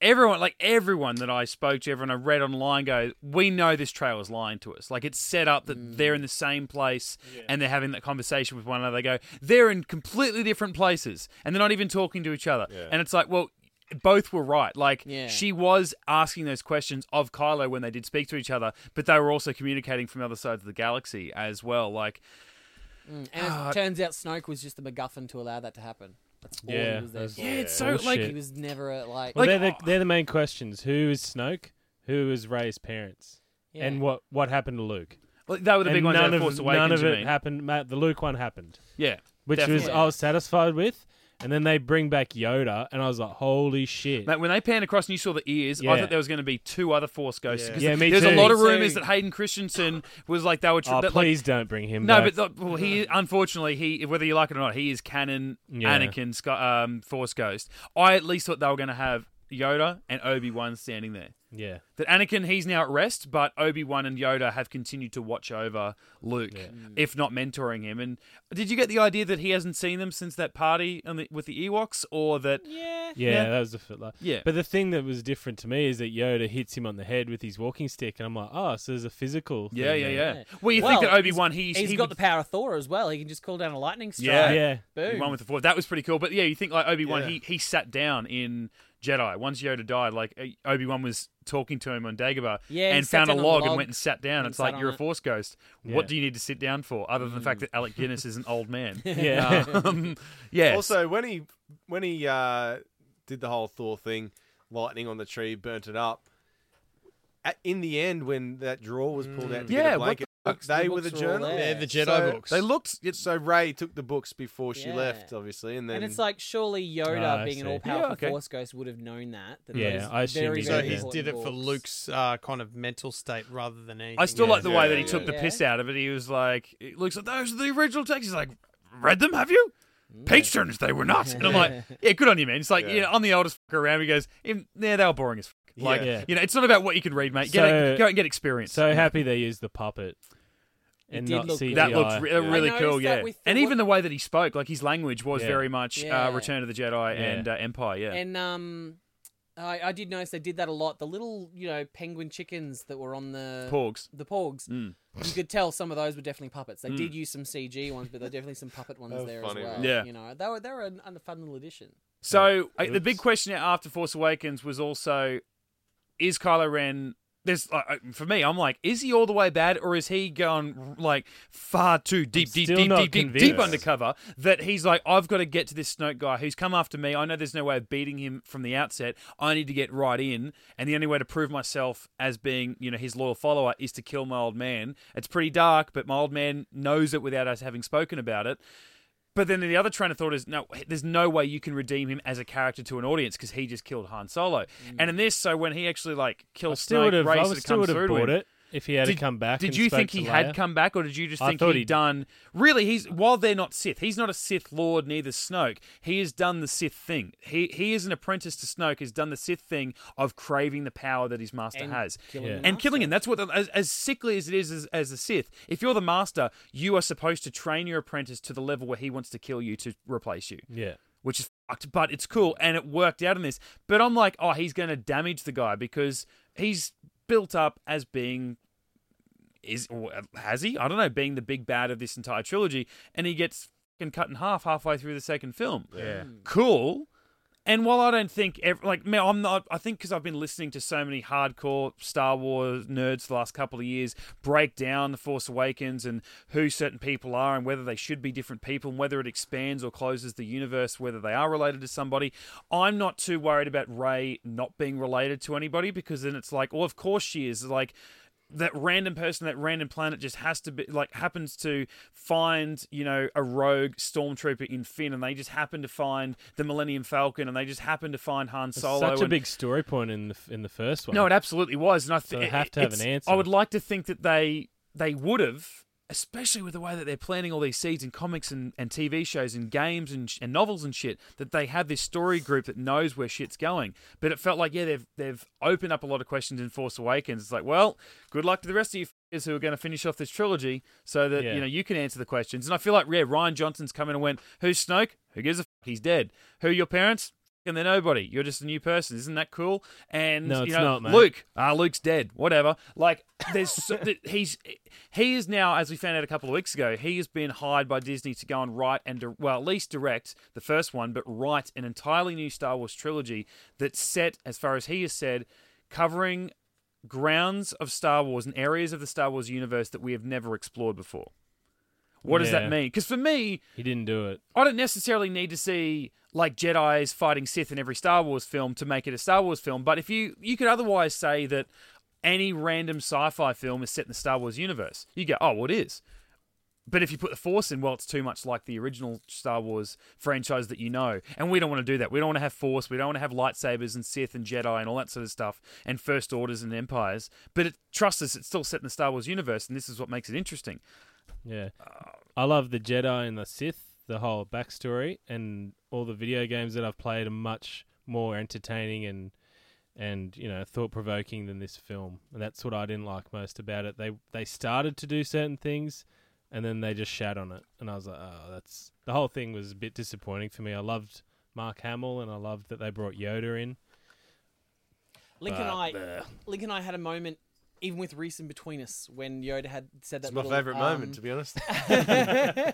everyone, like everyone that I spoke to, everyone I read online, goes, "We know this trailer's lying to us. Like it's set up that they're in the same place and they're having that conversation with one another. They go, they're in completely different places and they're not even talking to each other, Yeah. and it's like, well." Both were right. Like Yeah. she was asking those questions of Kylo when they did speak to each other, but they were also communicating from other sides of the galaxy as well. Like, Mm, and Ah. it turns out Snoke was just the MacGuffin to allow that to happen. That's all Yeah, he was there for. yeah, it's so Bullshit. like He was never a, like, Well, Like- they're the, oh. they're the main questions. Who is Snoke? Who is Rey's parents? yeah. And what what happened to Luke? like they were the and big ones. none of of Force none of it mean? happened. Ma- The Luke one happened, Yeah, which Definitely. was I was satisfied with. And then they bring back Yoda, and I was like, "Holy shit!" Mate, when they panned across and you saw the ears, I thought there was going to be two other Force ghosts. Yeah. 'cause Yeah, me There's a too. lot of Me rumors too. that Hayden Christensen was like they were. Tr- oh, that, like- please don't bring him no, back. but the, well, he unfortunately he whether you like it or not, he is canon Yeah. Anakin Sky- um, Force Ghost. I at least thought they were going to have Yoda and Obi Wan standing there. yeah, That Anakin he's now at rest, but Obi Wan and Yoda have continued to watch over Luke, Yeah. Mm. if not mentoring him. And did you get the idea that he hasn't seen them since that party on the, with the Ewoks, or that? yeah. yeah, Yeah. that was the fit. Like, Yeah, But the thing that was different to me is that Yoda hits him on the head with his walking stick, and I'm like, "Oh, so there's a physical." yeah, thing yeah, there. yeah. Yeah. Well, you Well, think that Obi he's- Wan he's He's he got would- the power of Thor as well. He can just call down a lightning strike. Yeah. yeah. Boom. one with the Force. That was pretty cool. But yeah, you think like Obi Wan, Yeah. he he sat down in Jedi once Yoda died. Like Obi Wan was talking to him on Dagobah, Yeah, and found a down on the log, and went and sat down. and It's sat like you're a. Force ghost. Yeah. What do you need to sit down for, other than the fact that Alec Guinness is an old man? Yeah. Um, yeah. Also, when he when he uh, did the whole Thor thing, lightning on the tree burnt it up. At, in the end, when that drawer was pulled out to Yeah, get a what blanket, books? they The were the books journal. there. They're the Jedi So- books. they looked. So Rey took the books before she Yeah. left, obviously, and then and it's like surely Yoda, I being an all-powerful Yeah, okay. Force ghost, would have known that. that Yeah, I assume very, he so very did, he did it for Luke's uh, kind of mental state rather than anything. I still like the way Yeah, that he yeah, took the piss out of it. He was like, it looks like those are the original texts. He's like, read them, have you? Page turners, they were not. And I'm like, yeah, good on you, man. It's like, Yeah. yeah, I'm the oldest fucker around. He goes, yeah, they were boring as fuck. Like, Yeah. Yeah. you know, it's not about what you can read, mate. Get So- go and get experience. So happy they used the puppet and not look CGI. that looked re- Yeah. really cool, yeah. the And even the way that he spoke, like his language was Yeah. very much Yeah. uh, Return of the Jedi Yeah. and uh, Empire, yeah. And um, I, I did notice they did that a lot. The little, you know, penguin chickens that were on the Porgs. the porgs. Mm. You could tell some of those were definitely puppets. They Mm. did use some CG ones, but there were definitely some puppet ones there funny, as well. man. Yeah. you know, they were they were an, a fun little addition. So I, the big question after Force Awakens was also: Is Kylo Ren there's like, uh, for me, I'm like, is he all the way bad, or is he gone like far too deep, deep, deep, deep, deep, deep undercover? That he's like, I've got to get to this Snoke guy who's come after me. I know there's no way of beating him from the outset. I need to get right in, and the only way to prove myself as being, you know, his loyal follower is to kill my old man. It's pretty dark, but my old man knows it without us having spoken about it. But then the other train of thought is no, there's no way you can redeem him as a character to an audience because he just killed Han Solo. Mm. And in this, so when he actually like kills Snoke, would have. I would still would have bought it if he had Did, come back. did and you spoke think to he Leia. had come back, or did you just I think he'd he'd- done? Really, he's while they're not Sith, he's not a Sith Lord, neither Snoke. He has done the Sith thing. He he is an apprentice to Snoke. Has done the Sith thing of craving the power that his master And has killing Yeah. the and killing him. That's what, as, as sickly as it is as, as a Sith. If you're the master, you are supposed to train your apprentice to the level where he wants to kill you to replace you Yeah. which is fucked, but it's cool and it worked out in this. But I'm like, oh, he's going to damage the guy because he's built up as being is or has he? I don't know, being the big bad of this entire trilogy, and he gets fucking cut in half halfway through the second film. Yeah. Hmm. Cool. And while I don't think, like, man, I'm not, I think because I've been listening to so many hardcore Star Wars nerds the last couple of years break down The Force Awakens and who certain people are and whether they should be different people and whether it expands or closes the universe, whether they are related to somebody. I'm not too worried about Rey not being related to anybody because then it's like, well, of course she is. Like, that random person, that random planet just has to be like happens to find, you know, a rogue stormtrooper in Finn, and they just happen to find the Millennium Falcon, and they just happen to find Han It's Solo. such a and- big story point in the in the first one. no, it absolutely was, and I So think have to have an answer. I would like to think that they they would have, especially with the way that they're planting all these seeds in comics and, and TV shows and games and, and novels and shit. That they have this story group that knows where shit's going. But it felt like yeah, they've they've opened up a lot of questions in Force Awakens. It's like, well, good luck to the rest of you who are going to finish off this trilogy, so that Yeah. you know you can answer the questions. And I feel like yeah, Rian Johnson's come in and went, who's Snoke? Who gives a f- He's dead. Who are your parents? And they're nobody. You're just a new person. Isn't that cool? And No, you it's know, not, mate. Luke, ah, Luke's dead. Whatever. Like, there's so, he's he is now, as we found out a couple of weeks ago, he has been hired by Disney to go and write and well, at least direct the first one, but write an entirely new Star Wars trilogy that's set, as far as he has said, covering grounds of Star Wars and areas of the Star Wars universe that we have never explored before. What does Yeah. that mean? Because for me, he didn't do it. I don't necessarily need to see like Jedi's fighting Sith in every Star Wars film to make it a Star Wars film, but if you you could otherwise say that any random sci-fi film is set in the Star Wars universe, you go, oh, well, it is. But if you put the Force in, well, it's too much like the original Star Wars franchise that you know, and we don't want to do that. We don't want to have Force. We don't want to have lightsabers and Sith and Jedi and all that sort of stuff, and First Orders and Empires. But it, trust us, it's still set in the Star Wars universe, and this is what makes it interesting. Yeah. I love the Jedi and the Sith, the whole backstory, and all the video games that I've played are much more entertaining and and you know thought provoking than this film. And that's what I didn't like most about it. They they started to do certain things, and then they just shat on it, and I was like, oh, that's the whole thing was a bit disappointing for me. I loved Mark Hamill, and I loved that they brought Yoda in. Link and I, bleh. Link and I had a moment, even with Reese in between us, when Yoda had said that. It's my little, favourite um, moment, to be honest. uh,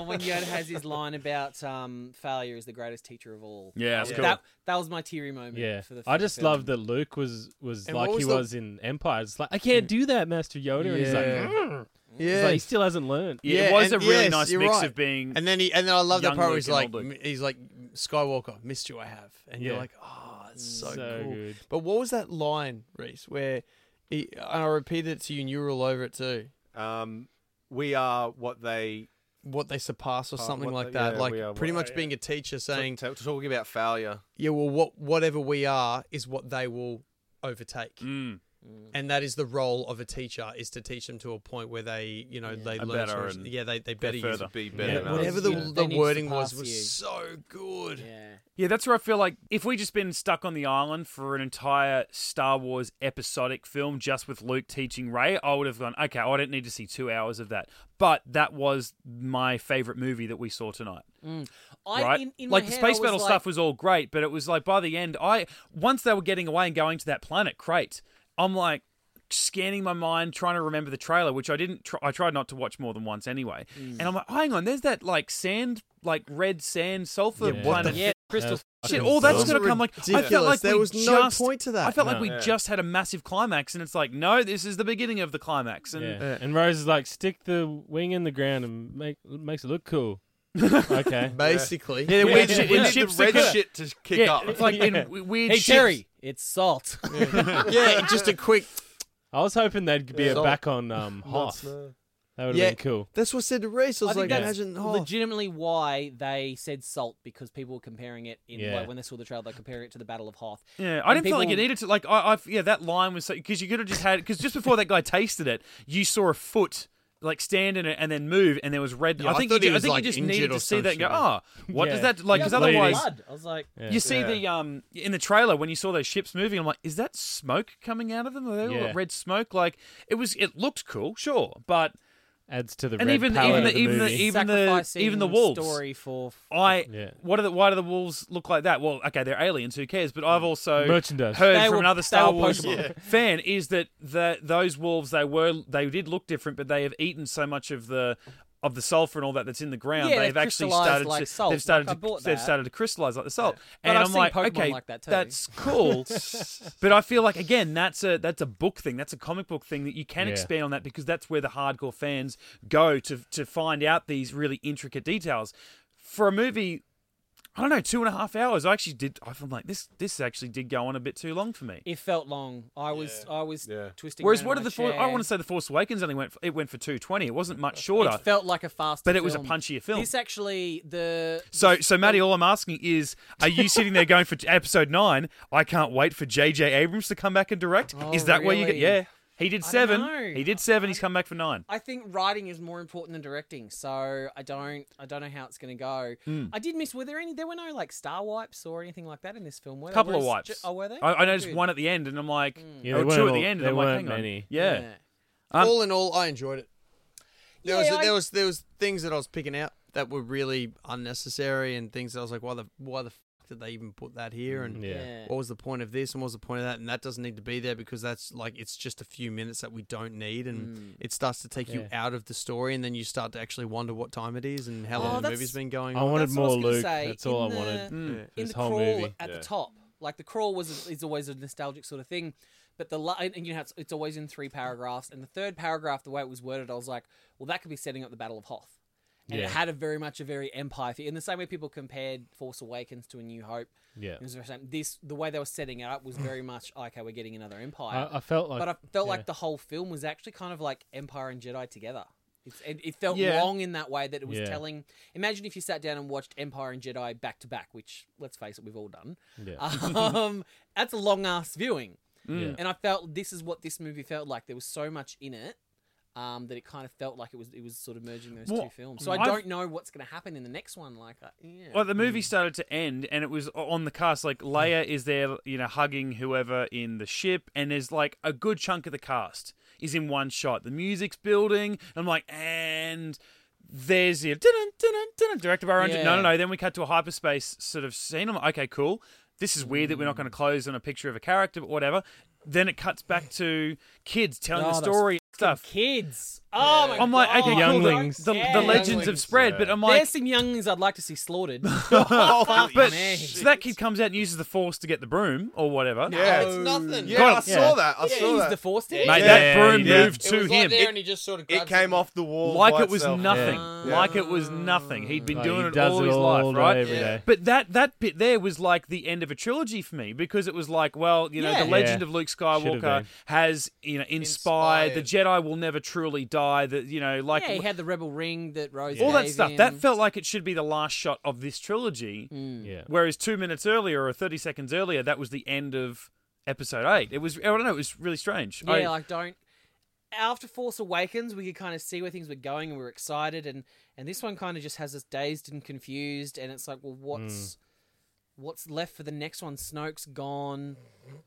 when Yoda has his line about um, failure is the greatest teacher of all. Yeah, that, that's that, cool. that was my teary moment. Yeah, for the I just film. love that Luke was was And like what he was the- was in Empire. It's like I can't do that, Master Yoda. And he's like, Yeah. "Mm." Yeah. like, he still hasn't learned. Yeah, Yeah, it was and a really yes, nice mix right. of being And then he and then I love that part where he's like he's like Skywalker, missed you I have. And you're like, Oh, it's so, So cool. good. But what was that line, Reese, where he, and I repeated it to you and you were all over it too. Um, we are what they What they surpass or Oh, something what like the- that. yeah, like are pretty what- much being a teacher saying, t- talking about failure. Yeah, well what whatever we are is what they will overtake. Mm. Mm. And that is the role of a teacher is to teach them to a point where they, you know, Yeah. they learn better to- and yeah, they, they better use further. Be better. Yeah, whatever the, Yeah. the They need to wording was was you. so good. Yeah. Yeah, that's where I feel like if we just been stuck on the island for an entire Star Wars episodic film just with Luke teaching Rey, I would have gone, okay, I don't need to see two hours of that. But that was my favorite movie that we saw tonight. Mm. I, right? in, in like the space I was battle like, stuff was all great, but it was like by the end, I once they were getting away and going to that planet, great. I'm like, scanning my mind, trying to remember the trailer, which I didn't. Try, I tried not to watch more than once anyway. Mm. And I'm like, hang on, there's that like sand, like red sand sulfur Yeah, what planet. yeah, crystal. Uh, Shit, all that's gonna come like. I felt like there we was no just, point to that. I felt like we Yeah. just had a massive climax, and it's like, no, this is the beginning of the climax. And Yeah. And Rose is like, stick the wing in the ground and make makes it look cool. okay. Basically, Yeah, the weird shit we in need ships the red go- shit to kick yeah, up. it's like in Yeah. w- weird. Hey ships. Terry, it's salt. yeah, just a quick. I was hoping they'd be Yeah. a back on um, Not Hoth. That would have Yeah. been cool. That's what said to Reese. I was I like, that's imagine. Oh, legitimately why they said salt because people were comparing it in Yeah. like when they saw the trailer, they're comparing it to the Battle of Hoth. Yeah, I And didn't feel like it needed to. Like, I, I yeah, that line was so because you could have just had because just before that guy tasted it, you saw a foot like stand in it and then move, and there was red. Yeah, I I think thought you, he ju- I think like, you just injured needed to see that and go, oh, what does that like? Because I thought it was otherwise, blood. I was like, Yeah. you see Yeah. the um in the trailer when you saw those ships moving, I'm like, is that smoke coming out of them? Are they all red smoke? Like it was. It looked cool, sure, but Adds to the And red even- palette even of the- the even the- even the- even the wolves. story for I Yeah. what are the why do the wolves look like that? Well, okay, they're aliens. Who cares? But I've also merchandise. heard They from were- another Star Wars Pokemon. fan is that the, those wolves they were they did look different, but they have eaten so much of the of the sulfur and all that that's in the ground. Yeah, they've they've actually started like to salt. they've started Like, to they've that. started to crystallize like the salt. But And I've I'm seen like, Pokemon okay, like that too. that's cool. but I feel like again, that's a that's a book thing. That's a comic book thing that you can Yeah. expand on that because that's where the hardcore fans go to to find out these really intricate details. For a movie I don't know, two and a half hours. I actually did. I'm like, this. This actually did go on a bit too long for me. It felt long. I was I was Yeah. twisting. Whereas, around what in did the my For- I chair. want to say the Force Awakens only went. It went for two twenty. It wasn't much shorter, It felt like a fast. but it was a film. punchier film. This actually the So, so Matty, all I'm asking is, are you sitting there going for episode nine? I can't wait for J.J. Abrams to come back and direct. Oh, is that where you get? really? Yeah, he did I don't seven. know. He did seven. He's come back for nine. I think writing is more important than directing, so I don't I don't know how it's going to go. Hmm. I did miss. Were there any? There were no like star wipes or anything like that in this film. Were there? A couple of Was wipes. ju- oh, were they? I, I noticed Good. one at the end, and I'm like, Yeah, or there two weren't at the end, and there I'm like, weren't hang on. many. Yeah. Um, all in all, I enjoyed it. There Yeah, was I- there was there was things that I was picking out that were really unnecessary, and things that I was like, why the why the fuck did they even put that here? And Yeah. what was the point of this and what was the point of that and that doesn't need to be there because that's like it's just a few minutes that we don't need and Mm. it starts to take you out of the story and then you start to actually wonder what time it is and how Oh, long the movie's been going I on. wanted That's I was more gonna Luke. say. That's all I wanted. Mm. in This the whole crawl movie. at Yeah. the top. Like the crawl was is always a nostalgic sort of thing, but the la- and you know it's, it's always in three paragraphs. And the third paragraph, the way it was worded, I was like, well, that could be setting up the Battle of Hoth. And Yeah. it had a very much a very empire feel. In the same way people compared Force Awakens to A New Hope, Yeah. This the way they were setting it up was very much okay. We're getting another empire. I, I felt like. but I felt yeah. like the whole film was actually kind of like Empire and Jedi together. It's, it, it felt Yeah. long in that way that it was Yeah. telling. Imagine if you sat down and watched Empire and Jedi back to back, which let's face it, we've all done. Yeah. Um, that's a long ass viewing, Yeah. and I felt this is what this movie felt like. There was so much in it. Um, that it kind of felt like it was it was sort of merging those Well, two films. So I I've- don't know what's going to happen in the next one. Like, uh, yeah. Well, the movie started to end, and it was on the cast. Like Leia is there, you know, hugging whoever in the ship, and there's like a good chunk of the cast is in one shot. The music's building, and I'm like, and there's the directed by Aaron. Yeah. No, no, no. Then we cut to a hyperspace sort of scene. I'm like, okay, cool. This is weird that we're not going to close on a picture of a character, but whatever. Then it cuts back to kids telling Oh, the story stuff. kids. Oh my I'm like, god, okay, cool. The, Younglings. the, Yeah. the legends have Younglings. spread, but I'm like, There's some younglings I'd like to see slaughtered. but man. so that kid comes out and uses the force to get the broom or whatever. Yeah. it's nothing. Yeah, Got I it. saw that. I yeah, saw he's that. the force, did he? Mate, Yeah, that broom he did. moved It to was like him. there It- and he just sort of It grabs came it. off the wall like by it was itself. nothing. Yeah. Like it was nothing. He'd been Like, doing he it all his life, right? every Yeah. day. But that that bit there was like the end of a trilogy for me because it was like, well, you know, Yeah. the legend Yeah. of Luke Should've Skywalker been. has, you know, inspired, the Jedi will never truly die. That you know, like yeah, he had the rebel ring that Rose all that stuff. him. That felt like it should be the last shot of this trilogy. Mm. Yeah. Whereas two minutes earlier or thirty seconds earlier, that was the end of episode eight. It was I don't know. It was really strange. Yeah, I- like don't. After Force Awakens, we could kind of see where things were going, and we were excited, and and this one kind of just has us dazed and confused, and it's like, well, what's what's left for the next one? Snoke's gone.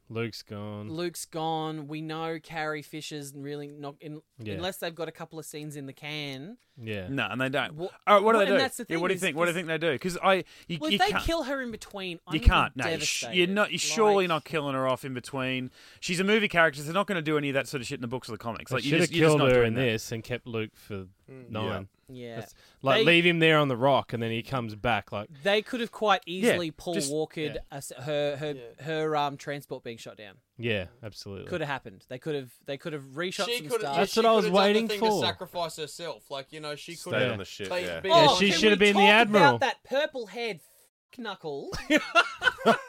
Luke's gone. Luke's gone. We know Carrie Fisher's really not in, Yeah. unless they've got a couple of scenes in the can. Yeah. No, and they don't. Wha- All right, what do Well, they and do? that's the yeah, thing what do you is- think? What do you think they do? Because I, you, Well, you if they can't, kill her in between, I'm you can't. No, you sh- you're not. You're surely not killing her off in between. She's a movie character. So they're not going to do any of that sort of shit in the books or the comics. Like you should have just, you're just killed not her doing in that. this and kept Luke for nine. Yeah, That's- Like They- leave him there on the rock, and then he comes back. Like they could have quite easily Paul just- Walkered yeah. us- her her Yeah. her um transport being shot down. yeah, absolutely. Could have happened. They could have they could have reshot she some could stuff. That's what I was waiting thing for. To sacrifice herself, like you know, she could Stay have on the ship. They- Yeah. be- Yeah, she can should have we been the talk admiral. About that purple haired knuckle.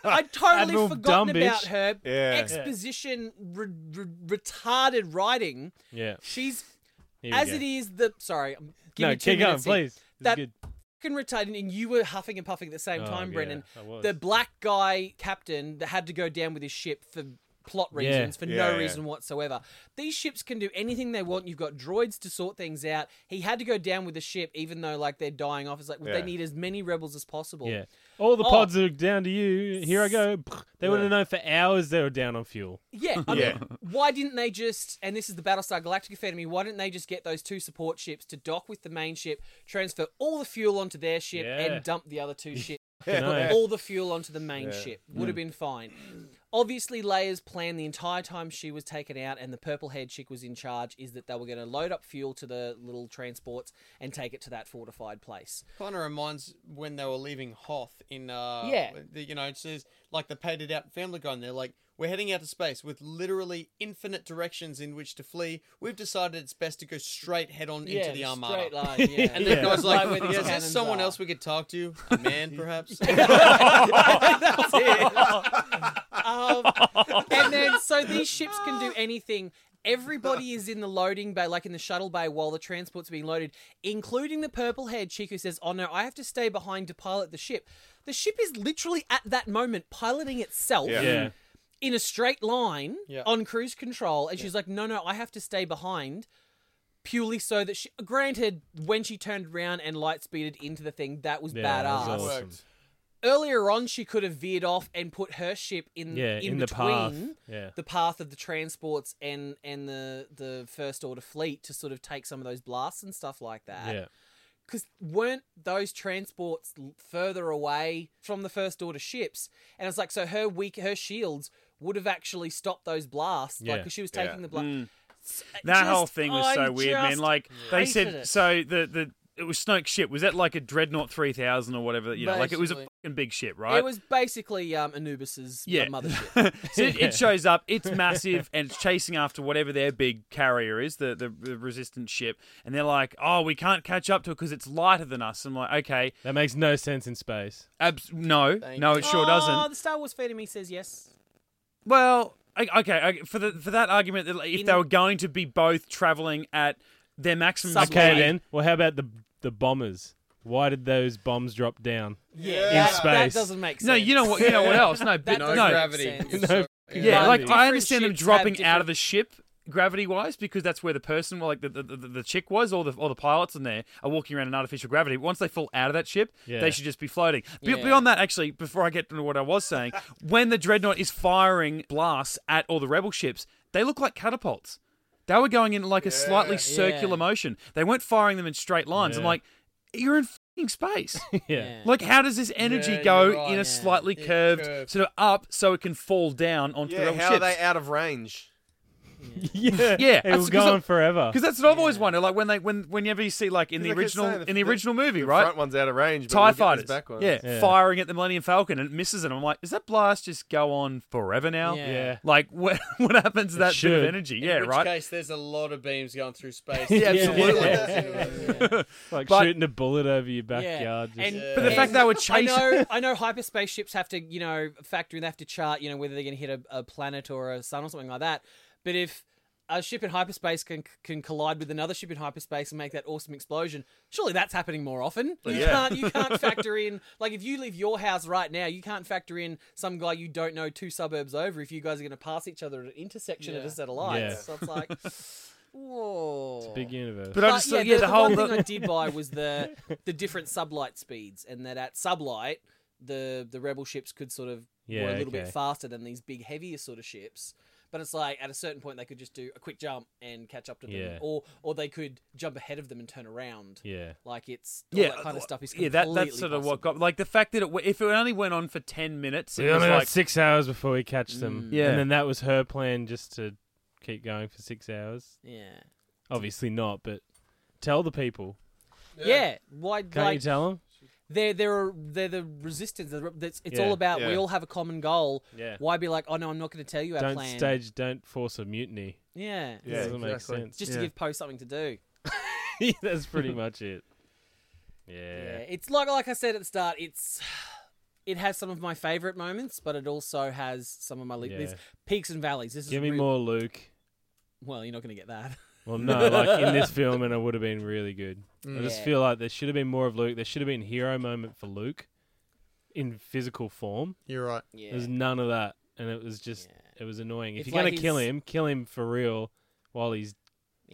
I totally Admiral forgotten dumb about bitch. her Yeah. exposition re- re- retarded writing. Yeah. She's Here we as go. it is the sorry. Give no, me two keep going, minutes here. please. This That good. Retarded, and you were huffing and puffing at the same Oh, time, yeah, Brendan. The black guy captain that had to go down with his ship for plot Yeah. reasons, for Yeah, no yeah. reason whatsoever. These ships can do anything they want. You've got droids to sort things out. He had to go down with the ship, even though like they're dying off. It's like well, Yeah. they need as many rebels as possible. Yeah. All the Oh. pods are down to you. Here I go. They would have known for hours they were down on fuel. Yeah, I Yeah. why didn't they just? And this is the Battlestar Galactica fan of me. Why didn't they just get those two support ships to dock with the main ship, transfer all the fuel onto their ship, Yeah. and dump the other two ships? Fucking Put all the fuel onto the main Yeah. ship. Would have mm. been fine. Obviously, Leia's plan the entire time she was taken out and the purple head chick was in charge is that they were going to load up fuel to the little transports and take it to that fortified place. Kind of reminds when they were leaving Hoth in uh Yeah. the, you know it says like the it out Family Guy and they're like we're heading out to space with literally infinite directions in which to flee. We've decided it's best to go straight head on into the Armada. Straight line, yeah. And the guy's like, Right "Yeah, is there someone are." else we could talk to? A man, perhaps?" That's it. um, and then, so these ships can do anything. Everybody is in the loading bay, like in the shuttle bay, while the transport's being loaded, including the purple haired chick who says, Oh no, I have to stay behind to pilot the ship. The ship is literally at that moment piloting itself Yeah. Yeah. In a straight line Yeah. on cruise control. And she's like, No, no, I have to stay behind. Purely so that she, granted, when she turned around and light speeded into the thing, that was Yeah, that badass was awesome. Earlier on she could have veered off and put her ship in Yeah, in, in the path. Yeah. the path of the transports and and the the first order fleet to sort of take some of those blasts and stuff like that Yeah. because weren't those transports further away from the first order ships and it's like so her weak her shields would have actually stopped those blasts like Yeah. because she was Yeah. taking the blast Mm. That whole thing was so weird, man. Like they said, it. so the the it was Snoke's ship. Was that like a dreadnought three thousand or whatever? You know, like it was a fucking big ship, right? it was basically um anubis's Yeah. mothership so it, it shows up. It's massive and it's chasing after whatever their big carrier is, the, the the resistant ship. And they're like, "Oh, we can't catch up to it because it's lighter than us." I'm like, "Okay, That makes no sense in space. abs- no, Thank no, it sure oh, doesn't." the star wars fan of me says yes Well, I- okay, for the for that argument, if In- they were going to be both traveling at their maximum Subway. speed, Okay, then. Well, how about the the bombers? Why did those bombs drop down? yeah, In that, space. that doesn't make sense No, you know what? You know what else? No, That No no, gravity. No- so- Yeah, like I understand them ships have dropping out of the ship gravity wise because that's where the person, like the, the, the, the chick was, or the or the pilots in there are walking around in artificial gravity. But once they fall out of that ship, Yeah. they should just be floating. Be- Yeah. Beyond that, actually, before I get to what I was saying, when the dreadnought is firing blasts at all the rebel ships, they look like catapults. They were going in like a slightly circular Yeah. motion. They weren't firing them in straight lines. I'm like, you're in fucking space. yeah. Yeah. Like, how does this energy Yeah, go right, in a yeah. slightly It curved, sort of up, so it can fall down onto the Yeah, rebel how ships? are they out of range? yeah. Yeah, It that's was 'cause going of- forever. Because that's what I've always wondered. Like when they, when, whenever you see like in the Like I original, say, the- in the the- original movie, The right? front one's out of range. but Tie we'll get this fighters, back one. yeah, Yeah. firing at the Millennium Falcon and it misses it. I'm like, does that blast just go on forever now? Yeah. Yeah. Like what, what happens to that bit of should. energy? In Yeah, which right. case, there's a lot of beams going through space. Yeah, absolutely. Yeah. Like But- shooting a bullet over your backyard. And, just- But the and fact they were I chasing, know, I know, hyperspace ships have to, you know, factor in. They have to chart, you know, whether they're going to hit a, a planet or a sun or something like that. But if a ship in hyperspace can can collide with another ship in hyperspace and make that awesome explosion, surely that's happening more often. You Yeah. can't, you can't factor in like if you leave your house right now, you can't factor in some guy you don't know two suburbs over. If you guys are going to pass each other at an intersection at Yeah. a set of lights, Yeah. so it's like, whoa, it's a big universe. but I but just yeah, yeah, the, the, the whole one thing I did buy was the the different sublight speeds, and that at sublight the the rebel ships could sort of Yeah, were a little bit faster than these big heavier sort of ships. But it's like at a certain point they could just do a quick jump and catch up to them, Yeah. or or they could jump ahead of them and turn around. Yeah. Like it's all that kind of stuff is yeah. That that's completely sort of what got like the fact that it, if it only went on for ten minutes, it We was only like six hours before we catch them. Mm. Yeah. And then that was her plan just to keep going for six hours. Yeah. Obviously not, but tell the people. Yeah. Why? Can't you tell them? They're they're they're the resistance. It's it's Yeah. all about we Yeah. all have a common goal. Yeah. Why be like, oh no, I'm not going to tell you our Don't plan. stage. Don't force a mutiny. Yeah. It Yeah, doesn't make sense. Just Yeah. to give Poe something to do. That's pretty much it. Yeah. Yeah. It's like like I said at the start. It's it has some of my favorite moments, but it also has some of my le- Yeah. peaks and valleys. This Give is me real- more Luke. Well, you're not going to get that. Well, no, like in this film, and it would have been really good. I just Yeah. feel like there should have been more of Luke. There should have been hero moment for Luke in physical form. You're right. Yeah. There's none of that, and it was just Yeah. it was annoying. If It's you're like gonna kill he's- him, kill him for real while he's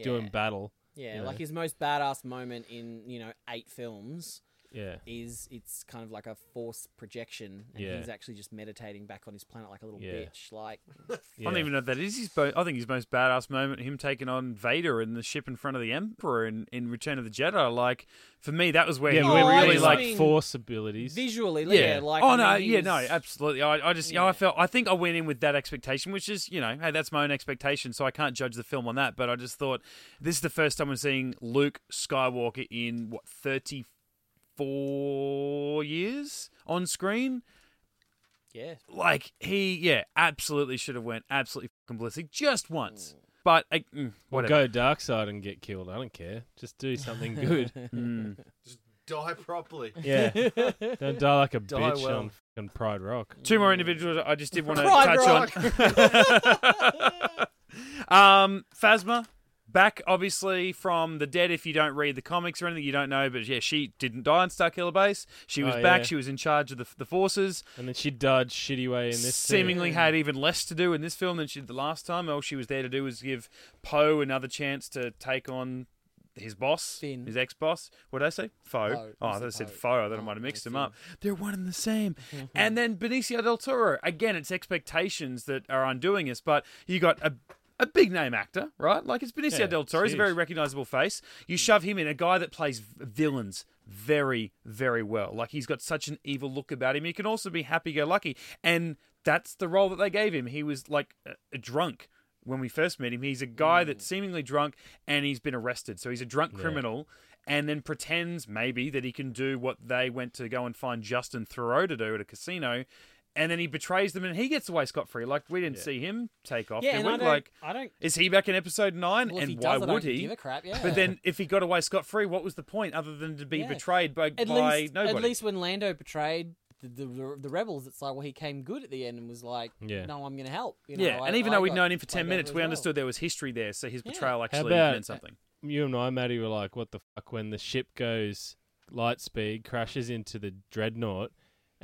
doing Yeah. battle. Yeah, you like know. his most badass moment in you know eight films Yeah, is it's kind of like a force projection, and Yeah. he's actually just meditating back on his planet like a little Yeah. bitch. Like, yeah. I don't even know if that is his. Bo- I think his most badass moment, him taking on Vader in the ship in front of the Emperor in, in Return of the Jedi. Like for me, that was where yeah, he Oh, we're I really really just like. like mean, force abilities. visually, Yeah. yeah. Like, oh I no, mean, he yeah, was- no, absolutely. I, I just, yeah. I felt. I think I went in with that expectation, which is, you know, hey, that's my own expectation, so I can't judge the film on that. But I just thought this is the first time I'm seeing Luke Skywalker in what thirty four years on screen. Yeah, Like he, yeah, absolutely should have went absolutely fucking ballistic just once. Mm. But uh, mm, Or whatever. go dark side and get killed. I don't care. Just do something good. Mm. Die properly. yeah, don't die like a Die bitch well. on fucking Pride Rock. Two more individuals I just did want to Pride touch on. um, Phasma, back obviously from the dead. If you don't read the comics or anything, you don't know. But yeah, she didn't die on Starkiller Base. She was Oh, back. yeah. She was in charge of the, the forces. And then she died shitty way in this. too. Seemingly had even less to do in this film than she did the last time. All she was there to do was give Poe another chance to take on his boss, Finn. his ex-boss. What did I say? Foe. Poe. Oh, I thought I said said Poe. foe. I thought I Oh, might have mixed them up. They're one and the same. and then Benicio del Toro. Again, it's expectations that are undoing us. But you got a a big name actor, right? Like it's Benicio Yeah, del Toro. He's a very recognizable face. You shove him in a guy that plays villains very, very well. Like he's got such an evil look about him. He can also be happy-go-lucky, and that's the role that they gave him. He was like a, a drunk when we first met him. He's a guy that's mm. seemingly drunk and he's been arrested. So he's a drunk Yeah. criminal and then pretends maybe that he can do what they went to go and find Justin Theroux to do at a casino. And then he betrays them and he gets away scot free. Like we didn't Yeah. see him take off. yeah, did and? I don't, like I don't. is he back in episode nine? Well, if and he why does, I would don't he? give a crap. Yeah, But then, if he got away scot free, what was the point other than to be Yeah. betrayed by, at by least, nobody? at least when Lando betrayed the, the, the, the rebels, it's like, well, he came good at the end and was like, Yeah. no, I'm going to help. You know, yeah, I- and even I though we'd known him for ten minutes, we well. understood there was history there, so his betrayal How actually about- meant something. You and I, Matty, were like, "What the fuck?" When the ship goes light speed, crashes into the dreadnought,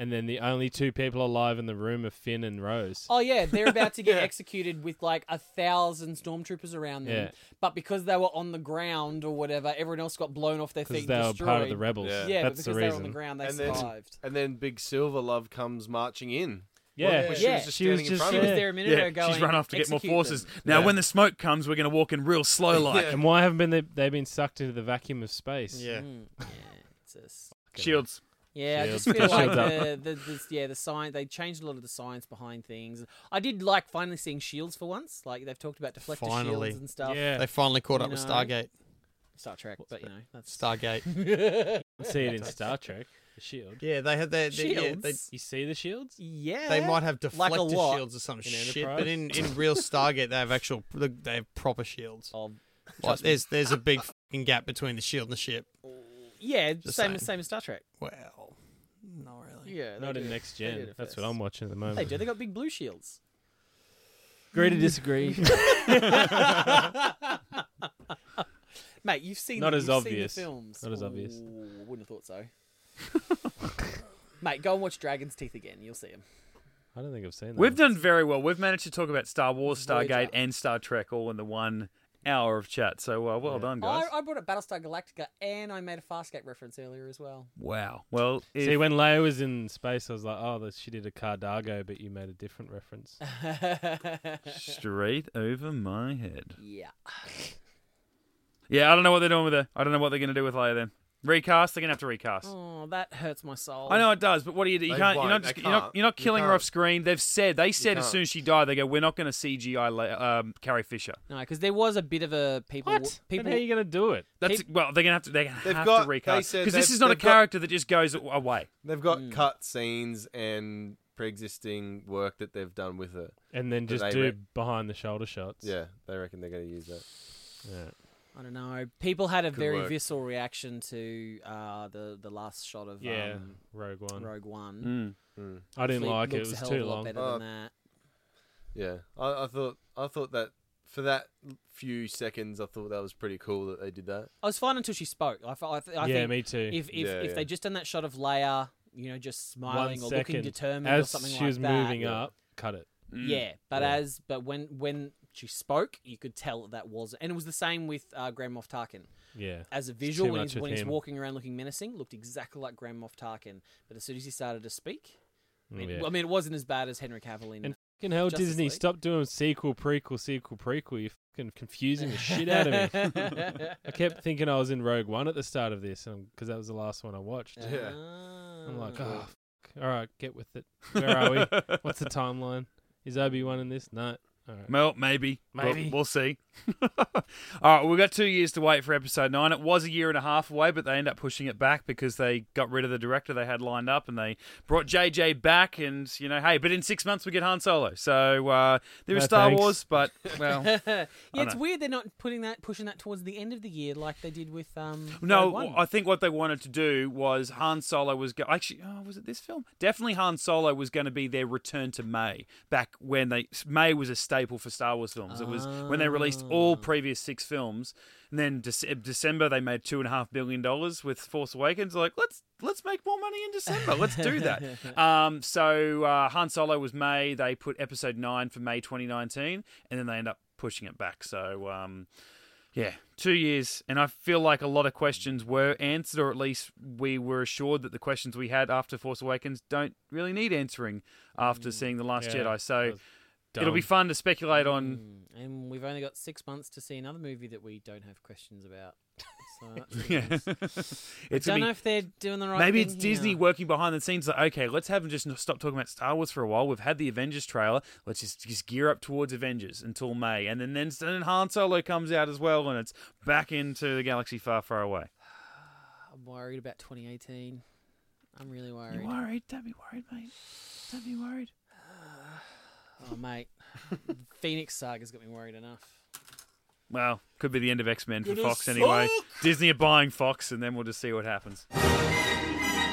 and then the only two people alive in the room are Finn and Rose. Oh yeah, they're about to get Yeah. executed with like a thousand stormtroopers around them. Yeah. But because they were on the ground or whatever, everyone else got blown off their feet. they and were part of the rebels. Yeah. Yeah, but that's because the they were on the ground, they And then- survived. And then Big Silver Love comes marching in. Yeah, Where she was just she was in just front She was there a minute Yeah, ago. she's run off to get more forces. them." Now, Yeah. when the smoke comes, we're going to walk in real slow like. Yeah. And why haven't been they, they've been sucked into the vacuum of space? Yeah. Mm, yeah, it's just- Shields. Yeah, I just feel like up. the, the, the yeah the science they changed a lot of the science behind things. I did like finally seeing shields for once. Like they've talked about deflector Finally. shields and stuff. Yeah, They finally caught You up with know. Stargate. Star Trek, but you know that's Stargate. see it in Star Trek. The shield. yeah, they had their, their yeah, shields. they, You see the shields? yeah, they might have Like a deflector lot. shields or some In shit, Enterprise? but in, in real Stargate they have actual they have proper shields. Of, oh, Like there's there's a big fucking gap between the shield and the ship. yeah, Just same saying. as same as Star Trek. Well, not really. Yeah, they Not do. in next They do gen. it That's what first. I'm watching at the moment. They do. They got big blue shields. Agree to disagree. Mate, you've seen Not them. as You've obvious. Seen the films. Not as obvious. Ooh, wouldn't have thought so. Mate, go and watch Dragon's Teeth again. You'll see him. I don't think I've seen that. We've done very well. We've managed to talk about Star Wars, Voyager. Stargate, and Star Trek all in the one hour of chat. So uh, well Yeah. done, guys. I, I brought up Battlestar Galactica and I made a Farscape reference earlier as well. wow. Well, if, See, when Leia was in space, I was like, oh, she did a Cardago, but you made a different reference. straight over my head. yeah. Yeah, I don't know what they're doing with her. I don't know what they're going to do with Leia then. Recast? They're going to have to recast. Oh, that hurts my soul. I know it does, but what do you do? You They can't. You're won't. not. They Just, you're not. can't. You're not You killing her can't. off screen. They've said. They said as can't. soon as she died, they go, "We're not going to CGI Le- um, Carrie Fisher." No, because there was a bit of a people. What? People. Then how are you going to do it? That's well. They're going to have to. They have They've got- to they recast said because this they've- is not a they've got- character that just goes away. They've got Mm. cut scenes and pre-existing work that they've done with her. And then Do just they do re- behind the shoulder shots. Yeah, they reckon they're going to use that. Yeah. I don't know. People had a Good very work. visceral reaction to uh, the the last shot of Yeah. um, Rogue One. Rogue One. Mm. Mm. I didn't Fleet like it. It looks a was hell too of a lot long. Better than that. Yeah, I, I thought I thought that for that few seconds, I thought that was pretty cool that they did that. I was fine until she spoke. I, felt- I, th- I yeah, think me too. if if, Yeah, if yeah. they just done that shot of Leia, you know, just smiling or looking second. determined As or something she like was that. moving up, cut it. Mm. Yeah, but Yeah. as but when when she spoke, you could tell that, that was, and it was the same with uh, Grand Moff Tarkin. Yeah. As a visual, when, he's, when he's walking around looking menacing, looked exactly like Grand Moff Tarkin. But as soon as he started to speak, I mean, yeah. I mean, it wasn't as bad as Henry Cavill in. And Fucking hell, Justice Disney, League. stop doing sequel, prequel, sequel, prequel. You're fucking confusing the shit out of me. I kept thinking I was in Rogue One at the start of this because that was the last one I watched. Yeah. I'm like, Ah. oh, fuck. all right, get with it. Where are we? What's the timeline? Is Obi Wan in this? No. All right. Well, maybe. We'll- Maybe. We'll, see. All right, we've got two years to wait for episode nine. It was a year and a half away, but they ended up pushing it back because they got rid of the director they had lined up and they brought JJ back. And, you know, hey, but in six months we get Han Solo. So uh, there is No Star thanks. Wars, but, well. yeah, it's know. weird they're not putting that, pushing that towards the end of the year like they did with um. No, I think what they wanted to do was Han Solo was go- actually. Oh, was it this film? Definitely, Han Solo was going to be their return to May. Back when they May was a staple for Star Wars films. It was when they released all Ah. previous six films. And then Dece- December they made two and a half billion dollars with Force Awakens. Like let's let's make more money in December. Let's do that. um, so uh, Han Solo was May. They put Episode nine for May 2019, and then they end up pushing it back. So. Um, yeah, two years, and I feel like a lot of questions were answered, or at least we were assured that the questions we had after Force Awakens don't really need answering after seeing the Last Yeah, Jedi. So that was it'll be fun to speculate on. Mm, and we've only got six months to see another movie that we don't have questions about. So Yeah, nice. it's don't gonna know if they're doing the right. Maybe thing it's Disney working behind the scenes. Like, okay, let's have them just stop talking about Star Wars for a while. We've had the Avengers trailer. Let's just, just gear up towards Avengers until May, and then then, then Han Solo comes out as well, and it's back into the galaxy far, far away. I'm worried about 2018. I'm really You worried. worried? Don't be worried, mate. Don't be worried. Oh mate, Phoenix Saga's got me worried enough. Well, could be the end of X Men for Gonna Fox anyway. Disney are buying Fox, and then we'll just see what happens.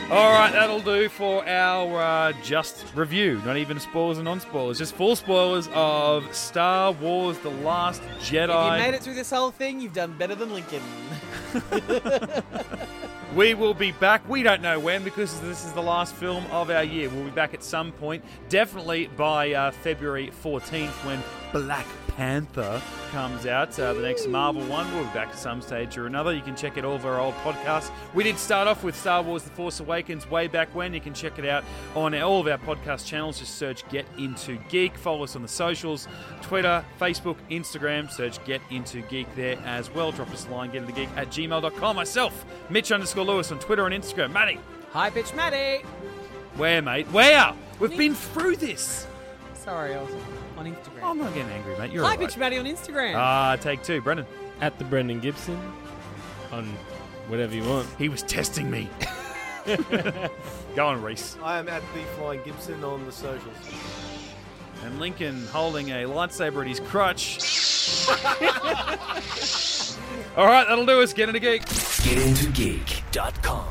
All right, that'll do for our uh, just review. Not even spoilers and non spoilers, just full spoilers of Star Wars The Last Jedi. If you made it through this whole thing, you've done better than Lincoln. We will be back. We don't know when because this is the last film of our year. We'll be back at some point, definitely by uh, February 14th when Black Panther comes out. Uh, the next Marvel one. We'll be back at some stage or another. You can check out all of our old podcasts. We did start off with Star Wars The Force Awakens way back when. You can check it out on all of our podcast channels. Just search Get Into Geek. Follow us on the socials Twitter, Facebook, Instagram. Search Get Into Geek there as well. Drop us a line, getintogeek at gmail.com. Myself, Mitch underscore Lewis on Twitter and Instagram. Matty, Hi, bitch, Matty. where, mate? Where? We've been through this. Sorry, on Instagram. I'm not getting angry, mate. You're Hi, all right. bitch, Matty on Instagram. Ah, take two. Brendan, At the Brendan Gibson on whatever you want. he was testing me. Go on, Reese. I am at the Flying Gibson on the socials. And Lincoln holding a lightsaber at his crutch. all right, that'll do us. Get into geek. GetIntoGeek.com.